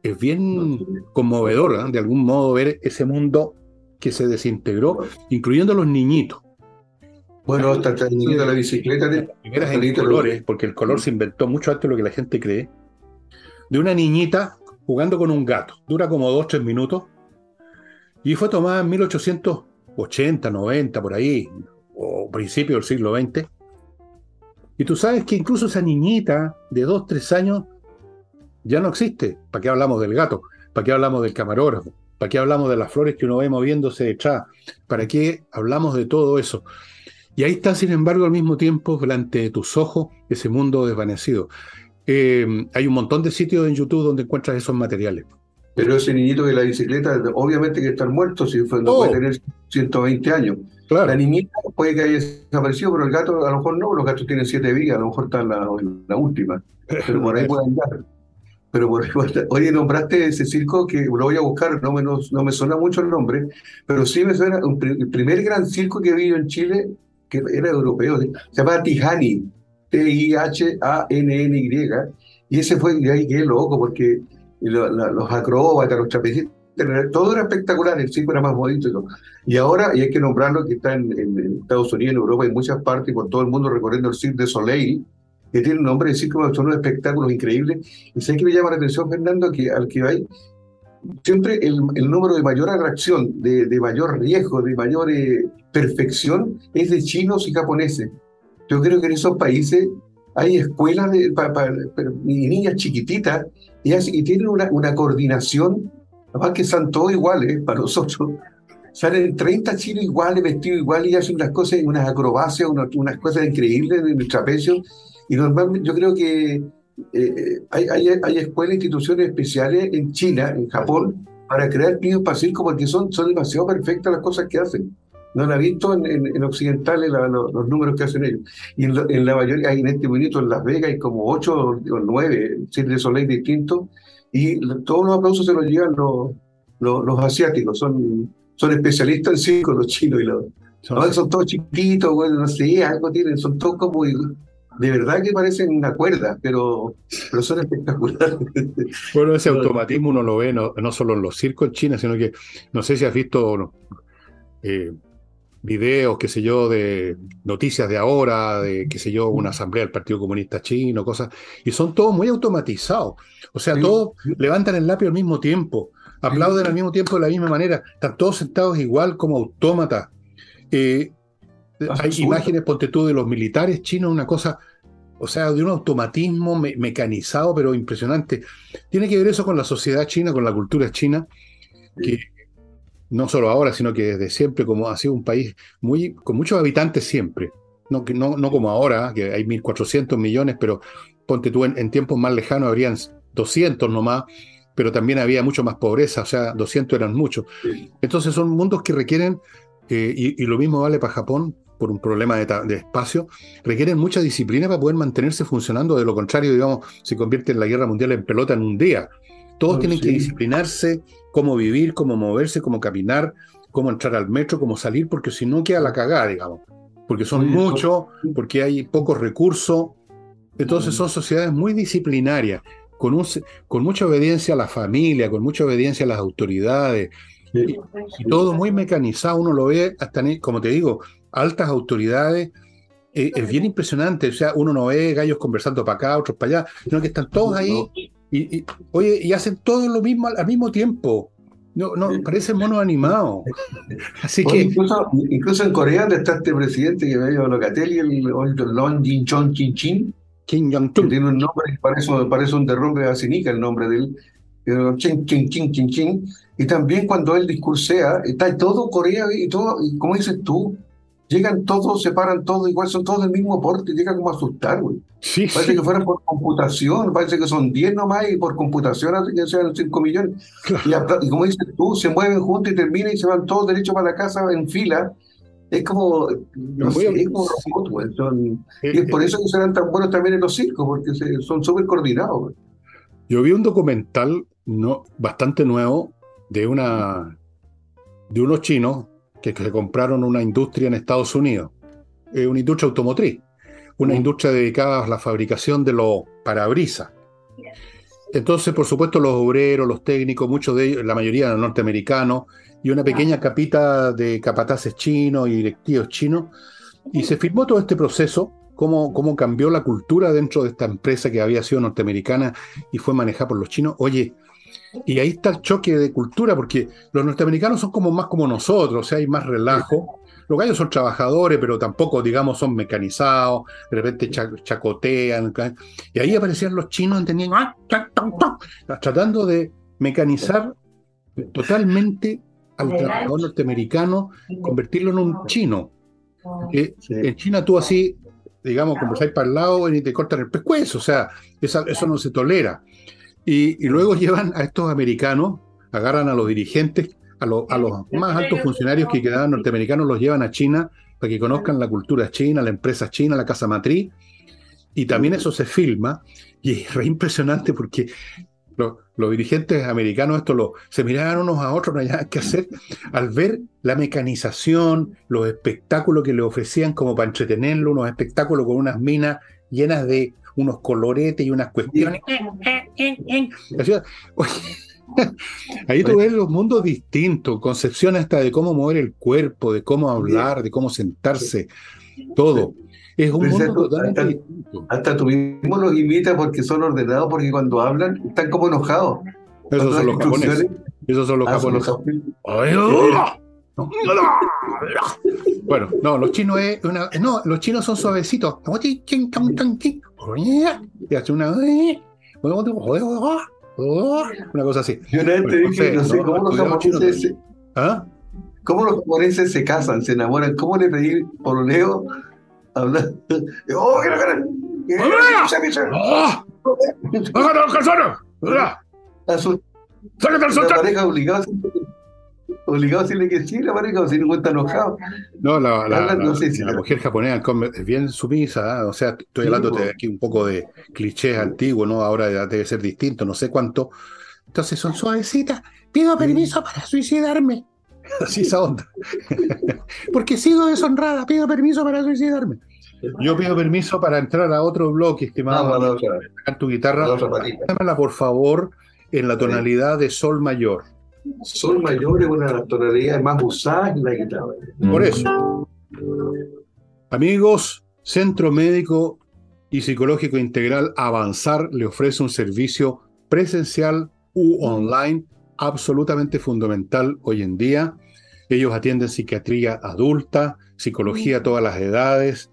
es bien conmovedor, ¿eh? de algún modo, ver ese mundo que se desintegró, incluyendo los niñitos. Bueno, hasta el niñito de la bicicleta. De, primeras en colores, porque el color se inventó mucho antes de lo que la gente cree. De una niñita jugando con un gato. Dura como dos, tres minutos. Y fue tomada en 1880, 90, por ahí, o principio del siglo XX. Y tú sabes que incluso esa niñita de dos, tres años ya no existe. ¿Para qué hablamos del gato? ¿Para qué hablamos del camarógrafo? ¿Para qué hablamos de las flores que uno ve moviéndose detrás? ¿Para qué hablamos de todo eso? Y ahí está, sin embargo, al mismo tiempo, delante de tus ojos, ese mundo desvanecido. Eh, hay un montón de sitios en YouTube donde encuentras esos materiales. Pero ese niñito de la bicicleta, obviamente que está muerto, si fue, no puede oh. tener 120 años. La niñita puede que haya desaparecido, pero el gato a lo mejor no, los gatos tienen siete vidas, a lo mejor está en la, última. Pero por ahí puede andar. Pero por ahí, oye, nombraste ese circo que lo voy a buscar, no me, no, me suena mucho el nombre, pero sí me suena, el primer gran circo que vi en Chile que era europeo, se llama Tihani, T-I-H-A-N-N-Y, y ese fue, de ahí que loco, porque los acróbatas, los trapecistas, todo era espectacular, el circo era más bonito y ahora, y hay que nombrarlo, que está en, Estados Unidos, en Europa, en muchas partes, y por todo el mundo recorriendo el Cirque de Soleil, que tiene un nombre de circo, son unos espectáculos increíbles. Y sé que me llama la atención, Fernando, que al que hay, siempre el, el, número de mayor atracción, de, de mayor riesgo, de mayor eh, perfección es de chinos y japoneses. Yo creo que en esos países hay escuelas de, para, niñas chiquititas y, tienen una, una coordinación, además que son todos iguales para nosotros. Salen 30 chinos iguales, vestidos iguales y hacen unas cosas, unas acrobacias, unas, unas cosas increíbles en el trapecio. Y normalmente yo creo que eh, hay, hay, hay, escuelas, instituciones especiales en China, en Japón, para crear niños para circo porque son, son demasiado perfectas las cosas que hacen. No la he visto en, en, occidentales los números que hacen ellos. Y en, la mayoría, en este momento en Las Vegas hay como ocho o nueve Cirque de Soleil distintos y todos los aplausos se los llevan los, los, asiáticos. Son, son especialistas en circo los chinos y los... Son, son todos chiquitos, bueno, no sé, algo tienen, son todos como de verdad que parecen una cuerda, pero, pero son espectaculares. Bueno, ese automatismo uno lo ve no, no, solo en los circos en China, sino que no sé si has visto eh, videos, qué sé yo, de noticias de ahora, de qué sé yo, una asamblea del Partido Comunista Chino, cosas, y son todos muy automatizados. O sea, todos levantan el lápiz al mismo tiempo, aplauden al mismo tiempo de la misma manera, están todos sentados igual como autómatas. Eh, hay imágenes, ponte tú, de los militares chinos, una cosa, o sea, de un automatismo mecanizado, pero impresionante. Tiene que ver eso con la sociedad china, con la cultura china, que no solo ahora, sino que desde siempre, como ha sido un país muy, con muchos habitantes siempre. No, no, no como ahora, que hay 1.400 millones, pero ponte tú, en, tiempos más lejanos habrían 200 nomás, pero también había mucho más pobreza, o sea, 200 eran muchos. Entonces son mundos que requieren, eh, y, lo mismo vale para Japón, por un problema de, espacio, requieren mucha disciplina para poder mantenerse funcionando. De lo contrario, digamos, se convierte en la guerra mundial en pelota en un día. Todos tienen que disciplinarse, cómo vivir, cómo moverse, cómo caminar, cómo entrar al metro, cómo salir, porque si no queda la cagada, digamos. Porque son muchos, porque hay pocos recursos. Entonces son sociedades muy disciplinarias, con, un, con mucha obediencia a la familia, con mucha obediencia a las autoridades, y, todo muy mecanizado, uno lo ve hasta, como te digo, altas autoridades. Eh, es bien impresionante, o sea, uno no ve gallos conversando para acá, otros para allá, sino que están todos ahí y, oye, y hacen todo lo mismo al, mismo tiempo. No, no, parece mono animado. Así que. Incluso, incluso, en Corea, donde está este presidente que me dio Locatelli, el Long Jin Chon Chin Chin, Kim Jong que tiene un nombre parece, parece un derrumbe de asinica el nombre de él. Chin, chin, chin, chin, chin. Y también cuando él discursea, está todo Corea y todo, y como dices tú, llegan todos, se paran todos, igual son todos del mismo porte, llega como a asustar, güey. Sí, parece que fueran por computación, parece que son 10 nomás y por computación hace que sean 5 millones. Y, como dices tú, se mueven juntos y terminan y se van todos derechos para la casa en fila. Es como, no sé, es como güey. y es por eso que serán tan buenos también en los circos, porque son súper coordinados. Güey. Yo vi un documental no, bastante nuevo de, una, de unos chinos que se compraron una industria en Estados Unidos, eh, una industria automotriz, una industria dedicada a la fabricación de los parabrisas. Entonces, por supuesto, los obreros, los técnicos, muchos de ellos, la mayoría eran norteamericanos, y una pequeña capita de capataces chinos y directivos chinos, y se firmó todo este proceso, cómo, cómo cambió la cultura dentro de esta empresa que había sido norteamericana y fue manejada por los chinos. Oye, y ahí está el choque de cultura, porque los norteamericanos son como más como nosotros, o sea, hay más relajo. Los gallos son trabajadores, pero tampoco, digamos, son mecanizados, de repente chacotean. Y ahí aparecían los chinos, entendían, ah, tratando de mecanizar totalmente al trabajador norteamericano, convertirlo en un chino. En China tú así, digamos, como conversáis para el lado y te cortan el pescuezo, o sea, eso no se tolera. Y, luego llevan a estos americanos, agarran a los dirigentes, a, a los más altos funcionarios que quedaban norteamericanos, los llevan a China para que conozcan la cultura china, la empresa china, la casa matriz. Y también eso se filma y es re impresionante porque los, dirigentes americanos esto lo, se miraban unos a otros, no había nada que hacer, al ver la mecanización, los espectáculos que le ofrecían como para entretenerlo, unos espectáculos con unas minas llenas de unos coloretes y unas cuestiones. Ahí tú ves los mundos distintos, concepciones hasta de cómo mover el cuerpo, de cómo hablar, de cómo sentarse, todo. Es un mundo totalmente hasta, distinto. Hasta tú mismo los imitas porque son ordenados, porque cuando hablan están como enojados. Esos son los japoneses. Esos son los japoneses. Bueno, no, los chinos es una, no, los chinos son suavecitos. Y hace una una cosa así. Yo una vez te dije, no sé, ¿cómo los japoneses se, ¿Ah? ¿Cómo los japoneses se casan, se enamoran? ¿Cómo le pedí pololeo? Hablar. ¡Oh, qué cara! ¡Bájate los calzones! ¡Sácate el soltero! La pareja obligada obligado a decirle que sí, la pareja, o si no cuenta enojado. No, la, la, la, mujer japonesa es bien sumisa, ¿eh? o sea, estoy hablando de aquí un poco de clichés antiguos, ¿no? Ahora debe ser distinto, no sé cuánto. Entonces son suavecitas, pido permiso para suicidarme. Así esa onda. Porque sigo deshonrada, pido permiso para suicidarme. Yo pido permiso para entrar a otro bloque, estimado. No, no, tu guitarra. por favor, en la tonalidad de sol mayor. Sol mayor es una tonalidad más usada en la guitarra. Por eso. Amigos, Centro Médico y Psicológico Integral Avanzar le ofrece un servicio presencial u online absolutamente fundamental hoy en día. Ellos atienden psiquiatría adulta, psicología a todas las edades,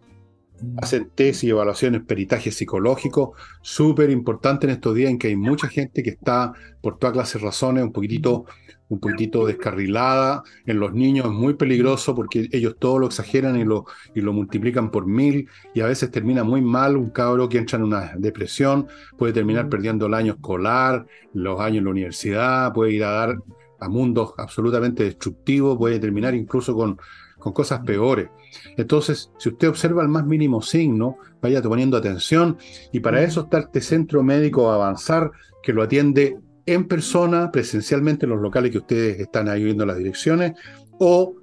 hacen test y evaluaciones, peritaje psicológico, súper importante en estos días en que hay mucha gente que está por todas clases de razones un poquitito un poquitito descarrilada. En los niños es muy peligroso porque ellos todo lo exageran y lo, y lo multiplican por mil y a veces termina muy mal. Un cabro que entra en una depresión puede terminar perdiendo el año escolar, los años en la universidad, puede ir a dar a mundos absolutamente destructivos, puede terminar incluso con, con cosas peores. Entonces, si usted observa el más mínimo signo, vaya poniendo atención y para eso está este centro médico avanzar que lo atiende en persona, presencialmente en los locales que ustedes están ahí viendo las direcciones, o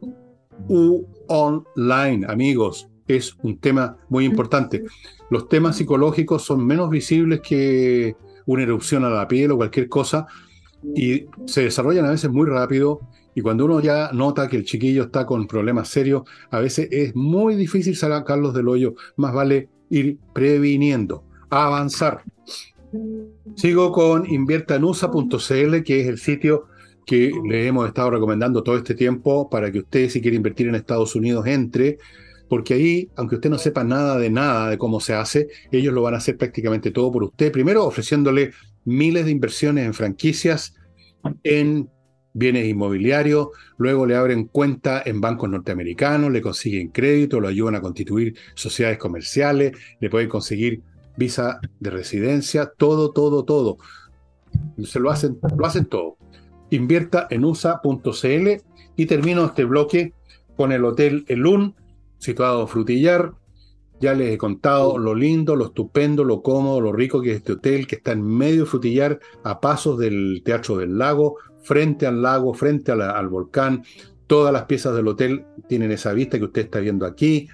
online, amigos. Es un tema muy importante. Los temas psicológicos son menos visibles que una erupción a la piel o cualquier cosa y se desarrollan a veces muy rápido y cuando uno ya nota que el chiquillo está con problemas serios, a veces es muy difícil sacarlos del hoyo. Más vale ir previniendo, avanzar. Sigo con inviertanusa.cl, que es el sitio que le hemos estado recomendando todo este tiempo para que usted, si quiere invertir en Estados Unidos, entre, porque ahí, aunque usted no sepa nada de nada de cómo se hace, ellos lo van a hacer prácticamente todo por usted. Primero, ofreciéndole miles de inversiones en franquicias, en bienes inmobiliarios, luego le abren cuenta en bancos norteamericanos, le consiguen crédito, lo ayudan a constituir sociedades comerciales, le pueden conseguir visa de residencia, todo, todo, todo. Se lo hacen, lo hacen todo. Invierta en usa.cl y termino este bloque con el Hotel Elun, situado en Frutillar. Ya les he contado lo lindo, lo estupendo, lo cómodo, lo rico que es este hotel, que está en medio de Frutillar, a pasos del Teatro del Lago, frente al lago, frente al volcán. Todas las piezas del hotel tienen esa vista que usted está viendo aquí.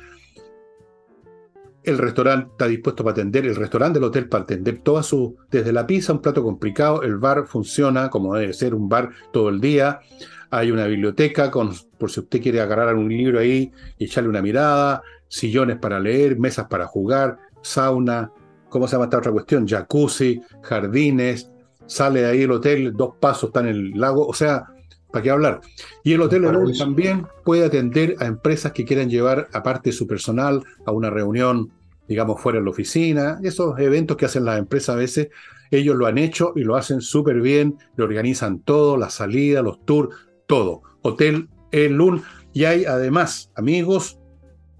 El restaurante está dispuesto para atender, el restaurante del hotel para atender toda su, desde la pizza, un plato complicado, el bar funciona como debe ser un bar todo el día. Hay una biblioteca con, por si usted quiere agarrar un libro ahí y echarle una mirada, sillones para leer, mesas para jugar, sauna, ¿cómo se llama esta otra cuestión? Jacuzzi, jardines, sale de ahí el hotel, dos pasos está en el lago, o sea, ¿para qué hablar? Y el hotel también puede atender a empresas que quieran llevar, aparte su personal, a una reunión, digamos, fuera de la oficina, esos eventos que hacen las empresas a veces, ellos lo han hecho y lo hacen súper bien, le organizan todo, la salida, los tours, todo. Hotel Elun, y hay además, amigos,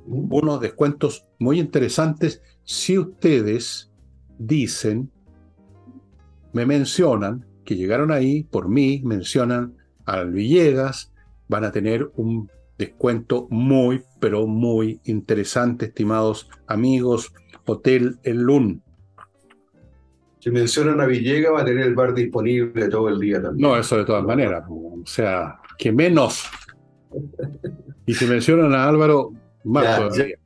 unos descuentos muy interesantes si ustedes dicen me mencionan que llegaron ahí por mí, mencionan al Villegas, van a tener un descuento muy, pero muy interesante, estimados amigos. Hotel El Lun. Si mencionan a Villegas, va a tener el bar disponible todo el día también. No, eso de todas maneras. O sea, que menos. Y si mencionan a Álvaro, más todavía.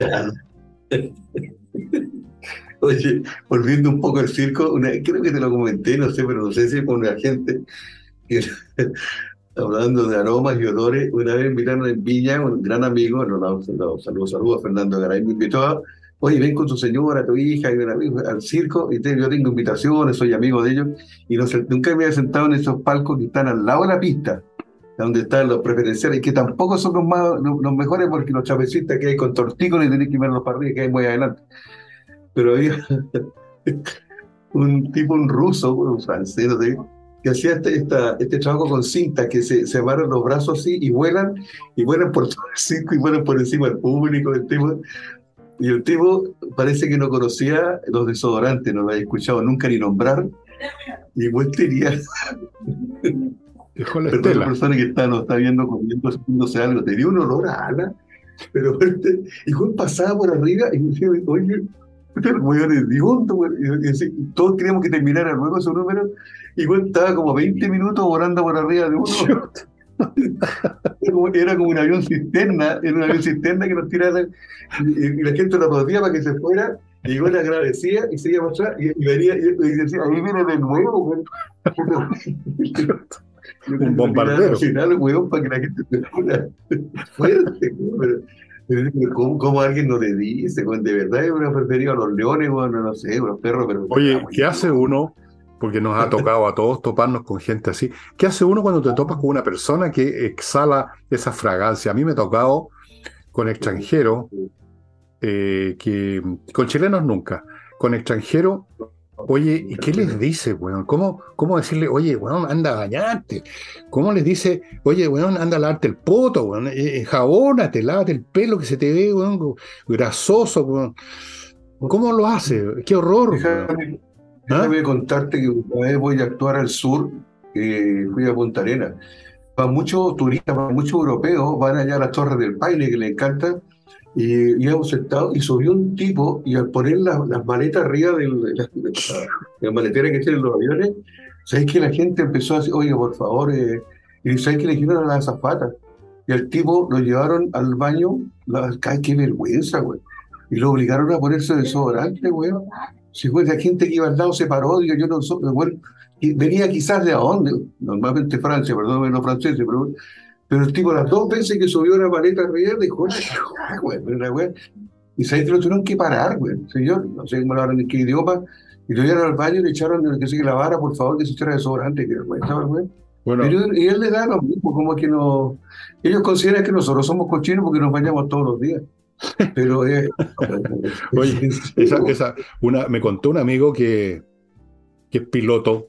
Oye, volviendo un poco al circo, creo que te lo comenté, no sé, pero no sé si con la gente, hablando de aromas y olores, una vez invitaron en Viña, un gran amigo, no, saludos, saludos a Fernando Garay, me invitó a, oye, ven con tu señora, tu hija, y al circo, y yo tengo invitaciones, soy amigo de ellos, y no nunca me había sentado en esos palcos que están al lado de la pista, donde están los preferenciales, y que tampoco son los, más, los, mejores porque los chapecistas que hay con tortícolis tenés que verlos para arriba, que hay muy adelante pero había un tipo, un ruso, un francés, que hacía este, esta, este trabajo con cinta, que se, se amarran los brazos así y vuelan, y vuelan por todo el circo y vuelan por encima del público, del tipo. Y el tipo parece que no conocía los desodorantes, no lo había escuchado nunca ni nombrar. Y igual tenía. Dejó la persona que está, no está viendo, comiendo, algo, tenía un olor a ala, pero este, igual pasaba por arriba y me decía, oye, todos queríamos que terminara luego su número, y estaba como 20 minutos volando por arriba de uno. era como un avión cisterna, era un avión cisterna que nos tiraba y, la gente lo aplaudía para que se fuera, y igual le agradecía y seguía para atrás y, venía y, decía, ahí viene de nuevo, un bombardero. para que la gente se fuera. Fuerte, ¿Cómo, alguien no le dice? De verdad es una preferida a los leones, bueno, no sé, los perros, pero... Oye, ¿qué hace uno? Porque nos ha tocado a todos toparnos con gente así. ¿Qué hace uno cuando te topas con una persona que exhala esa fragancia? A mí me ha tocado con extranjeros, eh, que con chilenos nunca, con extranjeros Oye, ¿y qué les dice, weón? ¿Cómo, ¿Cómo decirle, oye, weón, anda a bañarte? ¿Cómo les dice, oye, weón, anda a lavarte el poto, weón? Eh, eh, jabónate, lávate el pelo que se te ve, weón, grasoso, weón. ¿Cómo lo hace? ¡Qué horror! Déjame, déjame ¿Ah? contarte que una vez voy a actuar al sur, eh, fui a Punta Arena. Para muchos turistas, para muchos europeos, van allá a las Torres del Paine, que les encanta, y íbamos sentados y subió un tipo y al poner las maletas arriba de la, la, maletera que tienen los aviones, ¿sabes que la gente empezó a decir, oye, por favor, eh", y ¿sabes que le dijeron a la azafata? Y al tipo lo llevaron al baño, la, ¡ay, qué vergüenza, güey! Y lo obligaron a ponerse desodorante, güey. Si fue la gente que iba al lado se paró, digo, yo no soy, bueno, venía quizás de a dónde, normalmente Francia, perdón, los franceses, pero pero el tipo, las dos veces que subió la maleta arriba, dijo, ah, güey, güey. Y que lo tuvieron que parar, güey. Señor, no sé cómo lo hablan en qué idioma. Y lo llevaron al baño y le echaron que se lavara, por favor, que se echara desodorante. Que estaba, güey. Bueno. Y él le da lo mismo, como que no. Ellos consideran que nosotros somos cochinos porque nos bañamos todos los días. Pero es. Oye, esa, esa, una, me contó un amigo que, que es piloto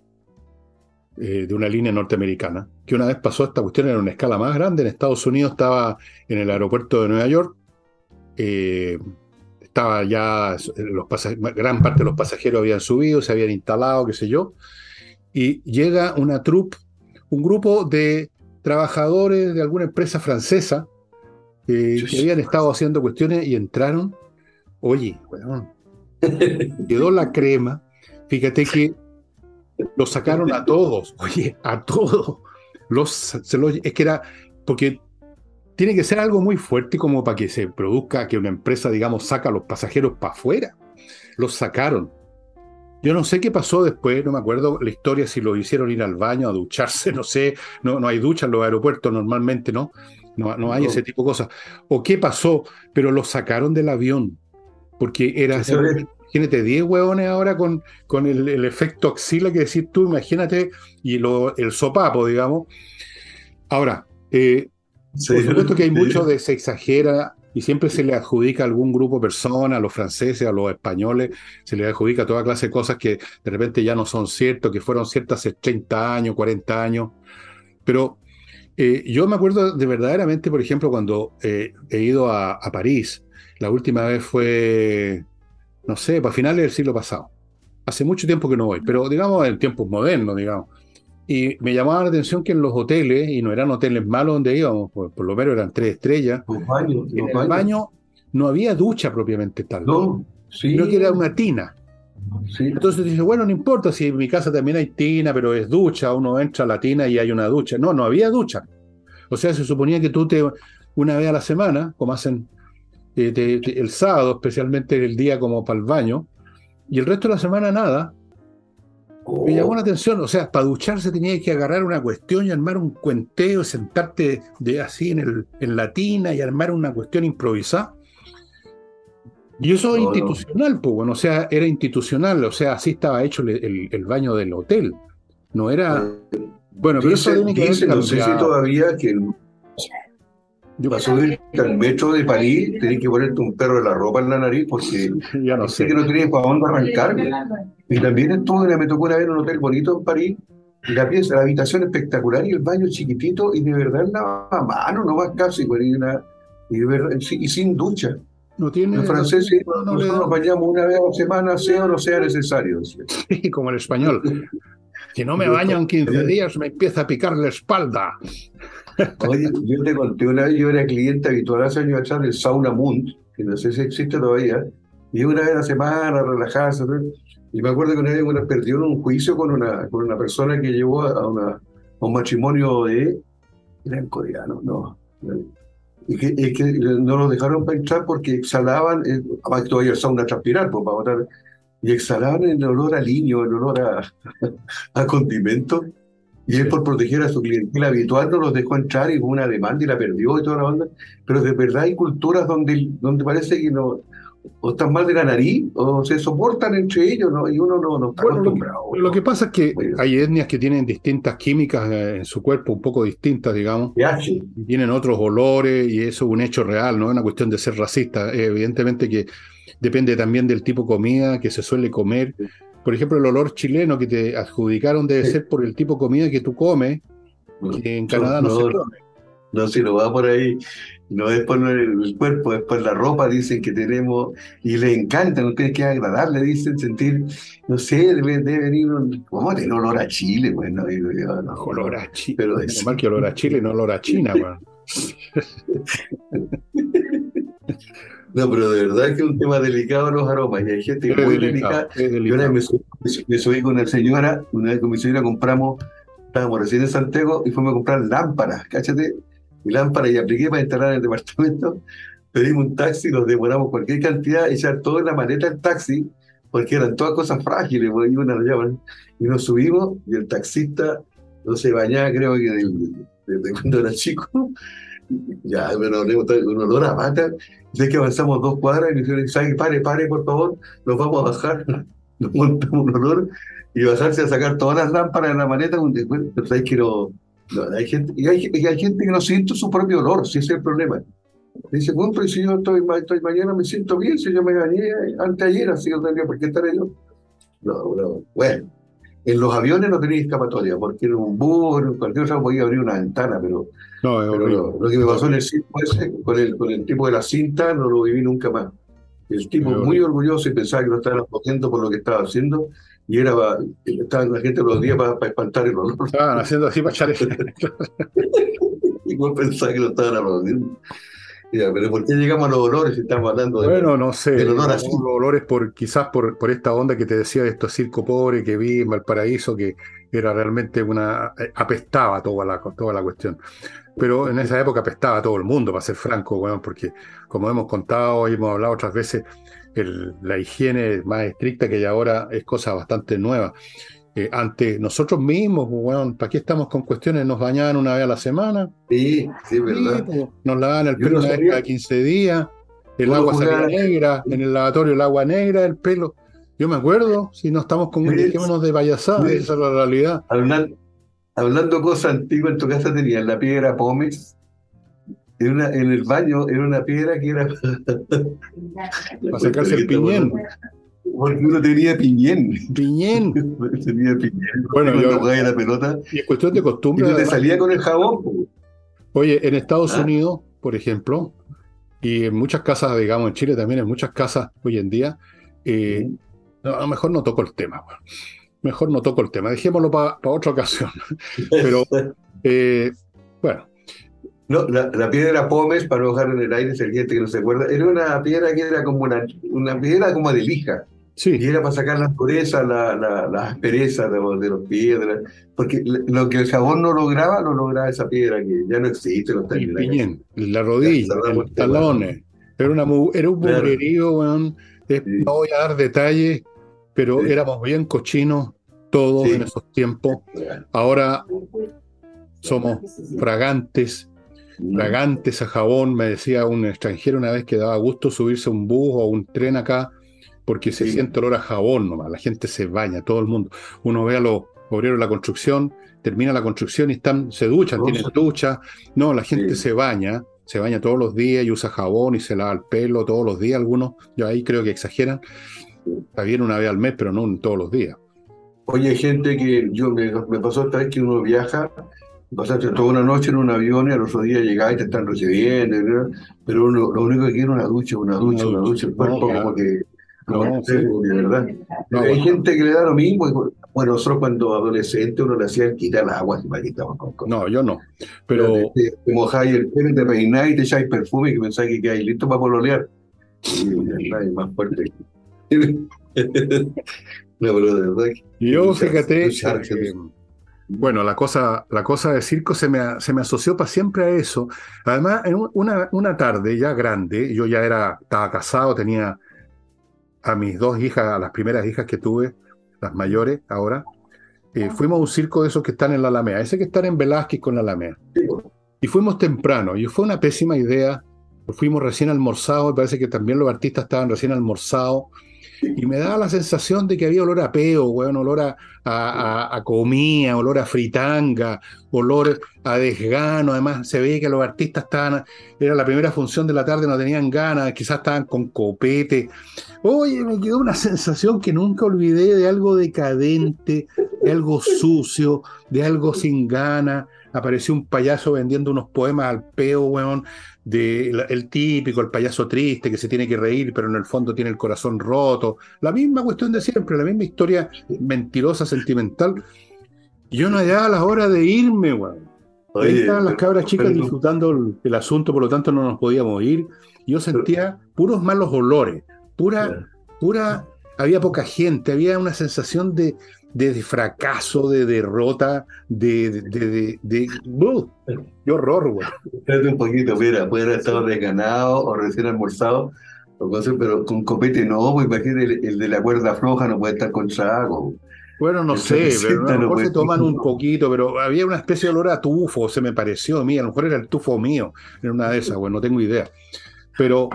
eh, de una línea norteamericana, que una vez pasó esta cuestión en una escala más grande en Estados Unidos, estaba en el aeropuerto de Nueva York, eh, estaba ya, los gran parte de los pasajeros habían subido, se habían instalado, qué sé yo, y llega una troupe, un grupo de trabajadores de alguna empresa francesa eh, que habían estado haciendo cuestiones y entraron. Oye, quedó la crema. Fíjate que los sacaron a todos, oye, a todos. Los, es que era, porque tiene que ser algo muy fuerte como para que se produzca que una empresa, digamos, saca a los pasajeros para afuera. Los sacaron. Yo no sé qué pasó después, no me acuerdo la historia, si lo hicieron ir al baño, a ducharse, no sé, no, no hay ducha en los aeropuertos normalmente, ¿no? No, no hay ese tipo de cosas. O qué pasó, pero los sacaron del avión, porque era, imagínate, 10 hueones ahora con, con el, efecto axila que decís tú, imagínate, y lo, el sopapo, digamos. Ahora, eh, por supuesto que hay mucho de se exagera y siempre se le adjudica a algún grupo de personas, a los franceses, a los españoles, se le adjudica toda clase de cosas que de repente ya no son ciertas, que fueron ciertas hace 30 años, 40 años. Pero eh, yo me acuerdo de verdaderamente, por ejemplo, cuando eh, he ido a, París, la última vez fue, no sé, para finales del siglo pasado. Hace mucho tiempo que no voy, pero digamos en tiempos modernos, digamos. Y me llamaba la atención que en los hoteles, y no eran hoteles malos donde íbamos, por, lo menos eran tres estrellas, en el baño no había ducha propiamente tal. No, sí. Sino que era una tina. Sí. Entonces dice, bueno, no importa si en mi casa también hay tina, pero es ducha, uno entra a la tina y hay una ducha. No, no había ducha. O sea, se suponía que tú te, una vez a la semana, como hacen eh, el sábado, especialmente el día como para el baño, y el resto de la semana nada, me llamó la atención, o sea, para ducharse tenía que agarrar una cuestión y armar un cuenteo, sentarte de así en, el, en la tina y armar una cuestión improvisada. Y eso es institucional, pues bueno, o sea, era institucional, o sea, así estaba hecho el, baño del hotel. No era. Bueno, pero eso tiene que dice, No sé si todavía que el, para subir al metro de París tenés que ponerte un perro de la ropa en la nariz porque ya no sé. que no tenías para dónde arrancar. Y también estuve, me tocó una vez en un hotel bonito en París, y la pieza, la habitación espectacular y el baño chiquitito, y de verdad la mano, no más casi, y, y sin ducha. No tiene, en francés nosotros nos bañamos una vez a la semana, sea o no sea necesario. Sí, como el español. Si no me baño en 15 días, me empieza a picar la espalda. Oye, yo te conté una vez, yo era cliente habitual hace años atrás del Sauna Mund, que no sé si existe todavía, y una vez a la semana, relajarse. Y me acuerdo que una vez una, perdió un juicio con una, con una persona que llevó a, una, un matrimonio de. Eran coreanos, no. Y que, que no lo dejaron para entrar porque exhalaban, eh, además todavía el sauna transpirar, pues, para botar, y exhalaban el olor a liño, el olor a, a condimento. Y él, por proteger a su clientela habitual, no los dejó entrar y hubo una demanda y la perdió y toda la banda. Pero de verdad hay culturas donde, donde parece que no, o están mal de la nariz o se soportan entre ellos ¿no? y uno no, no está acostumbrado. Lo que, pasa es que hay etnias que tienen distintas químicas eh, en su cuerpo, un poco distintas, digamos. Y tienen otros olores y eso es un hecho real, no es una cuestión de ser racista. evidentemente que depende también del tipo de comida que se suele comer. Por ejemplo, el olor chileno que te adjudicaron debe ser por el tipo de comida que tú comes, que en Canadá no, se come. No, si no va por ahí, no es por el cuerpo, es por la ropa, dicen que tenemos, y les encanta, no creen que agradable, dicen sentir, no sé, debe, venir un, ¿cómo tener olor a Chile? Bueno, digo no, olor a Chile, pero es mal que olor a Chile, no olor a China, bueno. No, pero de verdad es que es un tema delicado los aromas, y hay gente muy delicada. Yo una vez me, subí con una señora, una vez con mi señora compramos, estábamos recién en Santiago, y fuimos a comprar lámparas, cáchate, mi lámpara y apliqué para instalar en el departamento. Pedimos un taxi, nos demoramos cualquier cantidad, echar todo en la maleta del taxi, porque eran todas cosas frágiles, pues, y nos subimos y el taxista no se bañaba, creo que desde, cuando era chico. Ya, bueno, un olor a mata. Ya que avanzamos dos cuadras y nos dijeron, ¿sabe? Pare, pare, por favor, nos vamos a bajar. Nos montamos un olor y bajarse a sacar todas las lámparas en la maleta. Pero ¿sabes que hay gente, y hay, gente que no siente su propio olor, si ese es el problema. Dice, bueno, pero si yo estoy, estoy mañana me siento bien, si yo me gané anteayer, así que no tendría por qué estaré yo. No, no, bueno. En los aviones no tenía escapatoria, porque en un bus, en cualquier cosa podía abrir una ventana, pero, no, pero lo, que me pasó en el circo ese, con el, con el tipo de la cinta, no lo viví nunca más. El tipo muy orgulloso y pensaba que lo estaban apoyando por lo que estaba haciendo, y era estaban la gente los días para, espantar el olor. Estaban haciendo así para echar Igual pensaba que lo estaban aplaudiendo pero ¿por qué llegamos a los olores si estamos hablando de Bueno, no sé, los olores por, quizás por, por esta onda que te decía de estos circo pobre que vi en Valparaíso, que era realmente una... Eh, apestaba toda la, toda la cuestión. Pero en esa época apestaba todo el mundo, para ser franco, bueno, porque como hemos contado y hemos hablado otras veces, el, la higiene más estricta que hay ahora es cosa bastante nueva. Eh, ante nosotros mismos, bueno, pues, ¿para qué estamos con cuestiones? Nos bañaban una vez a la semana. Sí, sí, verdad. Pues, nos lavaban el pelo una vez cada 15 días, el agua salía negra, en el lavatorio el agua negra, el pelo. Yo me acuerdo, si no estamos con dejémonos de payasada, esa es la realidad. Hablando, hablando cosas antiguas, en tu casa tenían la piedra pómez. En, una, en el baño era una piedra que era. para sacarse el piñén. Porque uno tenía piñén. Piñén. tenía piñén. Bueno, yo. La pelota, y es cuestión de costumbre. Y te salía con el jabón. Oye, en Estados ah. Unidos, por ejemplo, y en muchas casas, digamos, en Chile también, en muchas casas hoy en día, eh, a lo mejor no toco el tema. Mejor no toco el tema. Dejémoslo para otra ocasión. Pero, eh, bueno. No, la, piedra Pómez, para no dejar en el aire, si alguien que no se acuerda, era una piedra que era como una, una piedra como de lija. Y era para sacar la pureza, la, la, aspereza de, de, los piedras. Porque lo que el jabón no lograba, lo lograba esa piedra que ya no existe. No el piñén, la rodilla, los talones. Era, una, era un mugrerío, No voy a dar detalles, pero éramos bien cochinos todos en esos tiempos. Ahora somos fragantes, fragantes a jabón. Me decía un extranjero una vez que daba gusto subirse a un bus o a un tren acá porque se siente olor a jabón nomás, la gente se baña, todo el mundo. Uno ve a los obreros de la construcción, termina la construcción y están, se duchan, tienen ducha. No, la gente se baña, se baña todos los días y usa jabón y se lava el pelo todos los días, algunos, yo ahí creo que exageran. Está bien una vez al mes, pero no todos los días. Oye, hay gente que yo me, pasó esta vez que uno viaja, pasaste toda una noche en un avión y al otro día llegás y te están recibiendo, pero uno, lo único que quiere es una ducha, una ducha, una ducha, el cuerpo como que no, sí, de verdad. hay gente que le da lo mismo. Bueno, nosotros cuando adolescente uno le hacía quitar las aguas y con cosas. No, yo no. Pero. Te, mojáis el pelo, te peináis y te echáis perfume y pensáis que quedáis listo para pololear. Y más fuerte. no, pero de verdad. Yo, fíjate. bueno, la cosa, la cosa de circo se me, se me asoció para siempre a eso. Además, en una, una tarde ya grande, yo ya era, estaba casado, tenía a mis dos hijas, a las primeras hijas que tuve, las mayores ahora, eh, fuimos a un circo de esos que están en la Alameda, ese que están en Velázquez con la Alameda. Y fuimos temprano, y fue una pésima idea. Fuimos recién almorzados, me parece que también los artistas estaban recién almorzados, y me daba la sensación de que había olor a peo, weón, olor a, a, comida, olor a fritanga, olor a desgano. Además, se veía que los artistas estaban, era la primera función de la tarde, no tenían ganas, quizás estaban con copete. Oye, me quedó una sensación que nunca olvidé de algo decadente, de algo sucio, de algo sin ganas. Apareció un payaso vendiendo unos poemas al peo, weón de el típico, el payaso triste que se tiene que reír, pero en el fondo tiene el corazón roto. La misma cuestión de siempre, la misma historia mentirosa, sentimental. Yo no hallaba las horas de irme, weón. Ahí estaban las cabras chicas disfrutando el, asunto, por lo tanto no nos podíamos ir. Yo sentía puros malos olores, pura, pura, había poca gente, había una sensación de, de, fracaso, de derrota, de... de, de, de ¡Qué horror, güey! Espérate un poquito, mira, puede haber estado desganado o recién almorzado, pero con copete no, pues imagínate, el, de la cuerda floja no puede estar con saco. Bueno, no sé, pero a lo mejor se toman un poquito, pero había una especie de olor a tufo, se me pareció a mí, a lo mejor era el tufo mío, era una de esas, bueno, no tengo idea. Pero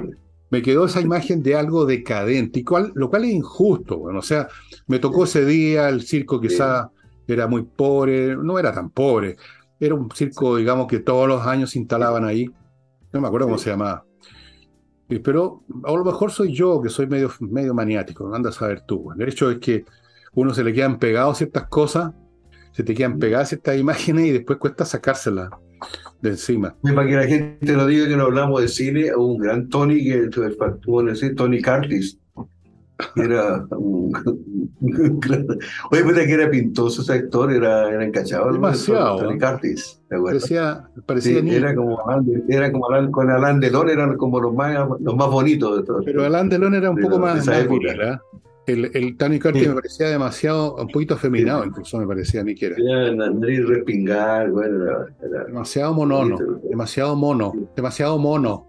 me quedó esa imagen de algo decadente, y cual, lo cual es injusto. Bueno, o sea, me tocó ese día, el circo quizá era muy pobre, no era tan pobre, era un circo, digamos, que todos los años se instalaban ahí. No me acuerdo cómo se llamaba. Pero a lo mejor soy yo, que soy medio, medio maniático, anda a saber tú. El hecho es que uno se le quedan pegados ciertas cosas, se te quedan pegadas ciertas imágenes y después cuesta sacárselas de encima. Para que la gente lo diga que no hablamos de cine, un gran Tony que en decir, Tony Curtis, era un, Oye, pues que era pintoso ese actor, era, era encachado. Demasiado. Tony Curtis, Parecía, parecía era como era como Alan, con Alain Delon eran como los más, los más bonitos de todos. Pero Alain Delon era un poco más, más ¿eh? El, el Tony Curtis me parecía demasiado, un poquito afeminado, incluso me parecía a mí que era. nariz respingar, bueno, era, demasiado monono, demasiado mono, demasiado mono.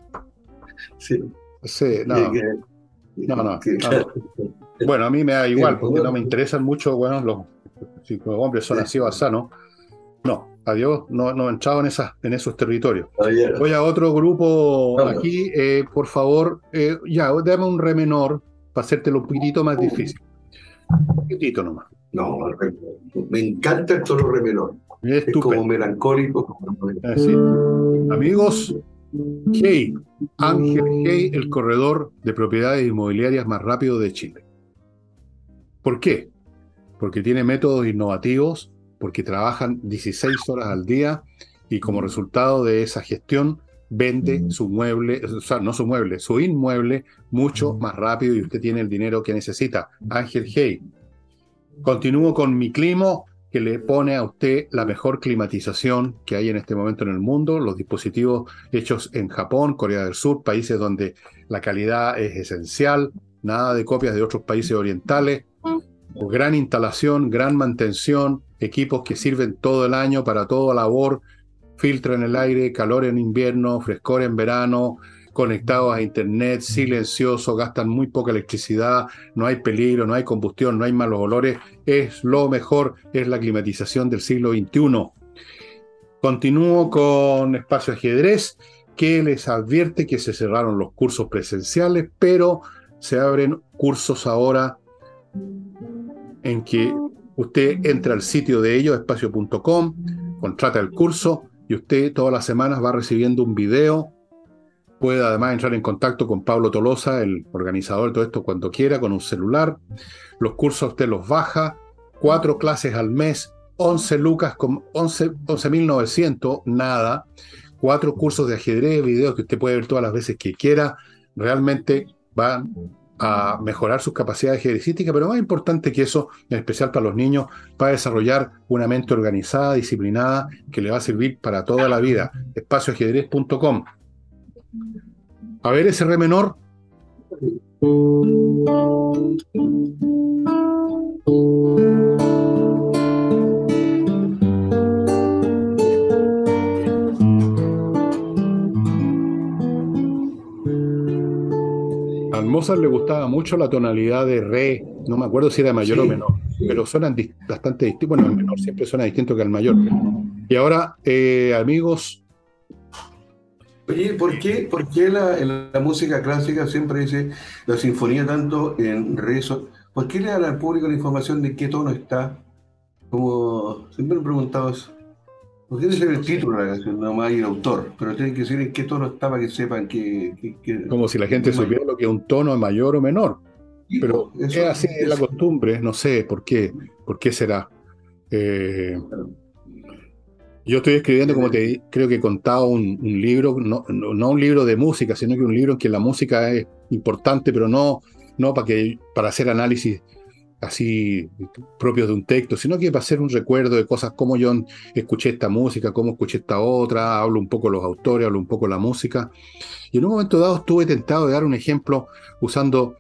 Sí. Sí, no. No, no, Bueno, a mí me da igual, porque no me interesan mucho, bueno, los, si los hombres son así o sanos. No, adiós, no, no he entrado en, esas, en esos territorios. Voy a otro grupo aquí, eh, por favor, eh, ya, dame un re menor para hacértelo un poquitito más difícil. Un poquitito nomás. No, me encanta el tono re menor. Es, como melancólico. Amigos, Hey, Ángel Hey, el corredor de propiedades inmobiliarias más rápido de Chile. ¿Por qué? Porque tiene métodos innovativos, porque trabajan 16 horas al día y como resultado de esa gestión vende su mueble, o sea, no su mueble, su inmueble mucho más rápido y usted tiene el dinero que necesita. Ángel Hey. Continúo con mi clima que le pone a usted la mejor climatización que hay en este momento en el mundo, los dispositivos hechos en Japón, Corea del Sur, países donde la calidad es esencial, nada de copias de otros países orientales, gran instalación, gran mantención, equipos que sirven todo el año para toda labor, filtran el aire, calor en invierno, frescor en verano, conectados a internet, silencioso, gastan muy poca electricidad, no hay peligro, no hay combustión, no hay malos olores, es lo mejor, es la climatización del siglo XXI. Continúo con Espacio Ajedrez, que les advierte que se cerraron los cursos presenciales, pero se abren cursos ahora en que usted entra al sitio de ellos, espacio.com, contrata el curso y usted todas las semanas va recibiendo un video Puede además entrar en contacto con Pablo Tolosa, el organizador de todo esto, cuando quiera, con un celular. Los cursos usted los baja, cuatro clases al mes, 11 lucas con 11.900, nada. Cuatro cursos de ajedrez, videos que usted puede ver todas las veces que quiera. Realmente van a mejorar sus capacidades ajedrecísticas, pero más importante que eso, en especial para los niños, para desarrollar una mente organizada, disciplinada, que le va a servir para toda la vida. Espacioajedrez.com. A ver ese re menor. Mozart le gustaba mucho la tonalidad de re, no me acuerdo si era mayor o menor, pero suenan bastante distintos. Bueno, el menor siempre suena distinto que el mayor. Y ahora, eh, amigos, Oye, ¿por qué, por qué la, música clásica siempre dice la sinfonía tanto en rezo? ¿Por qué le dan al público la información de qué tono está? Como siempre me he preguntado eso. No tiene que ser el título de la canción, no más el autor, pero tiene que decir en qué tono está para que sepan que. Como si la gente supiera lo que es un tono mayor o menor. pero es así es la costumbre, no sé por qué, por qué será. Eh, yo estoy escribiendo, como te creo que he contado, un, libro, no, un libro de música, sino que un libro en que la música es importante, pero no, no para, que, para hacer análisis así propios de un texto, sino que para hacer un recuerdo de cosas como yo escuché esta música, cómo escuché esta otra, hablo un poco los autores, hablo un poco la música. Y en un momento dado estuve tentado de dar un ejemplo usando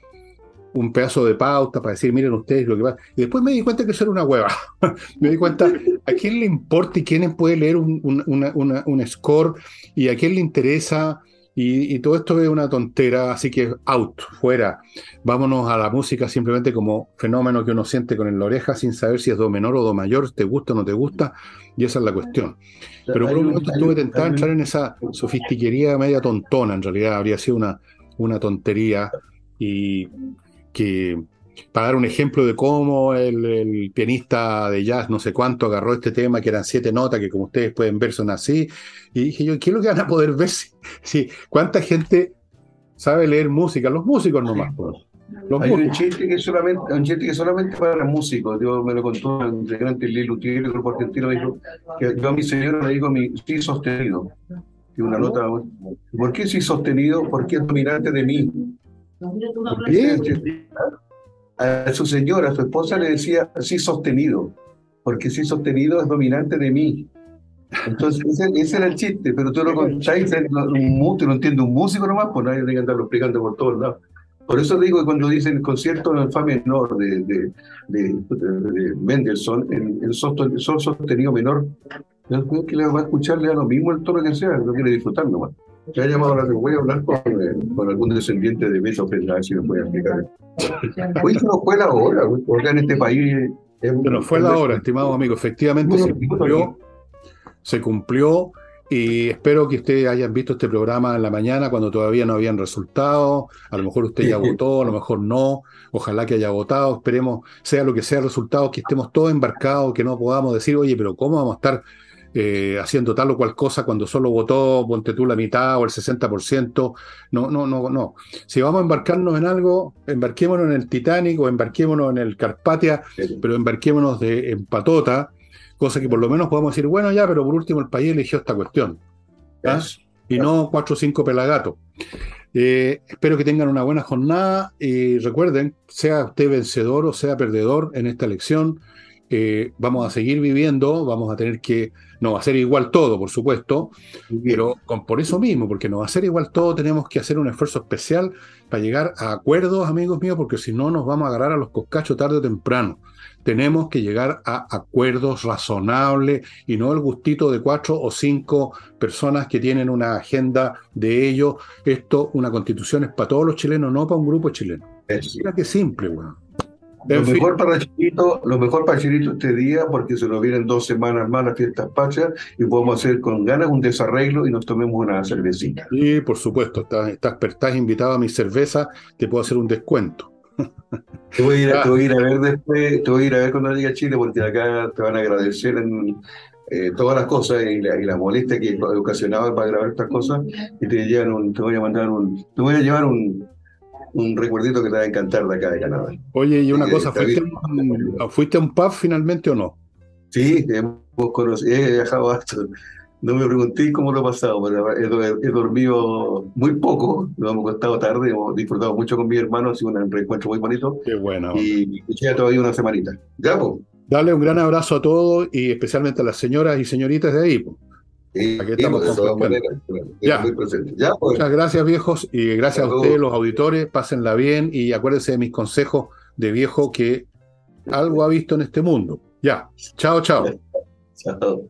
un pedazo de pauta para decir, miren ustedes lo que va. Y después me di cuenta que eso era una hueva. me di cuenta a quién le importa y quién puede leer un, un, score y a quién le interesa. Y, todo esto es una tontera, así que out, fuera. Vámonos a la música simplemente como fenómeno que uno siente con la oreja sin saber si es do menor o do mayor, te gusta o no te gusta, y esa es la cuestión. Pero por un momento estuve tentado entrar en esa sofistiquería media tontona, en realidad habría sido una, una tontería y que para dar un ejemplo de cómo el, pianista de jazz, no sé cuánto, agarró este tema, que eran siete notas, que como ustedes pueden ver son así. Y dije yo, ¿qué es lo que van a poder ver? Si, ¿Cuánta gente sabe leer música? Los músicos nomás. Pues. Hay un chiste que es solamente, un chiste que solamente para músicos. Yo me lo contó el integrante Lili Lutier, el grupo argentino, dijo que yo a mi señora le digo mi sí sostenido. Y una nota, ¿por qué sí sostenido? Porque es dominante de mí. A su señora, a su esposa le decía sí sostenido, porque sí sostenido es dominante de mí. Entonces, ese, era el chiste, pero tú lo contáis, un, no entiende un músico nomás, pues nadie tiene que andarlo explicando por todos lados. Por eso digo que cuando dicen el concierto en el fa menor de, de, de, Mendelssohn, el, el, sol sostenido menor, creo que le va a escucharle a lo mismo el tono que sea, no quiere disfrutar nomás. Ya he llamado a la voy a hablar con, eh, con, algún descendiente de Beethoven, a ver si me puede explicar. Hoy se nos fue la hora, porque en este país. se nos fue la hora, estimado amigo. Efectivamente se cumplió, se cumplió y espero que ustedes hayan visto este programa en la mañana cuando todavía no habían resultados. A lo mejor usted ya votó, a lo mejor no. Ojalá que haya votado. Esperemos, sea lo que sea el resultado, que estemos todos embarcados, que no podamos decir, oye, pero ¿cómo vamos a estar eh, haciendo tal o cual cosa cuando solo votó, ponte tú la mitad o el 60%? No, no, no, no. Si vamos a embarcarnos en algo, embarquémonos en el Titanic o embarquémonos en el Carpatia, pero embarquémonos de, en Patota Cosa que por lo menos podemos decir, bueno, ya, pero por último el país eligió esta cuestión. Y no cuatro o cinco pelagatos. Eh, espero que tengan una buena jornada y recuerden, sea usted vencedor o sea perdedor en esta elección, eh, vamos a seguir viviendo, vamos a tener que, no va a ser igual todo, por supuesto, pero con, por eso mismo, porque no va a ser igual todo, tenemos que hacer un esfuerzo especial para llegar a acuerdos, amigos míos, porque si no nos vamos a agarrar a los coscachos tarde o temprano tenemos que llegar a acuerdos razonables y no el gustito de cuatro o cinco personas que tienen una agenda de ello. Esto, una constitución es para todos los chilenos, no para un grupo chileno. Mira que simple, weón. Lo mejor, para Chilito, lo mejor para Chilito este día, porque se nos vienen dos semanas más las fiestas pachas y podemos hacer con ganas un desarreglo y nos tomemos una cervecita. Sí, por supuesto, estás, estás, estás invitado a mi cerveza, te puedo hacer un descuento. Te voy, a ir, a, ir a ver después, te voy a ir a ver cuando llegue a Chile, porque acá te van a agradecer en, eh, todas las cosas y la, y la, molestia que ocasionaba para grabar estas cosas, y te, llevan un, te voy a mandar un, te voy a llevar un, un recuerdito que te va a encantar de acá de Canadá. Oye, y una cosa, ¿fuiste, ¿fuiste, a un pub finalmente o no? Sí, hemos conocido, he viajado hasta no me pregunté cómo lo he pasado, pero he, dormido muy poco, nos hemos acostado tarde, hemos disfrutado mucho con mi hermano, ha sido un reencuentro muy bonito. Qué bueno. Y ya todavía una semanita. Ya, pues. Dale un gran abrazo a todos y especialmente a las señoras y señoritas de ahí. Aquí estamos pues, ya. ya pues. Muchas gracias, viejos, y gracias a ustedes, los auditores. Pásenla bien y acuérdense de mis consejos de viejo que algo ha visto en este mundo. Ya. Chao, chao. chao.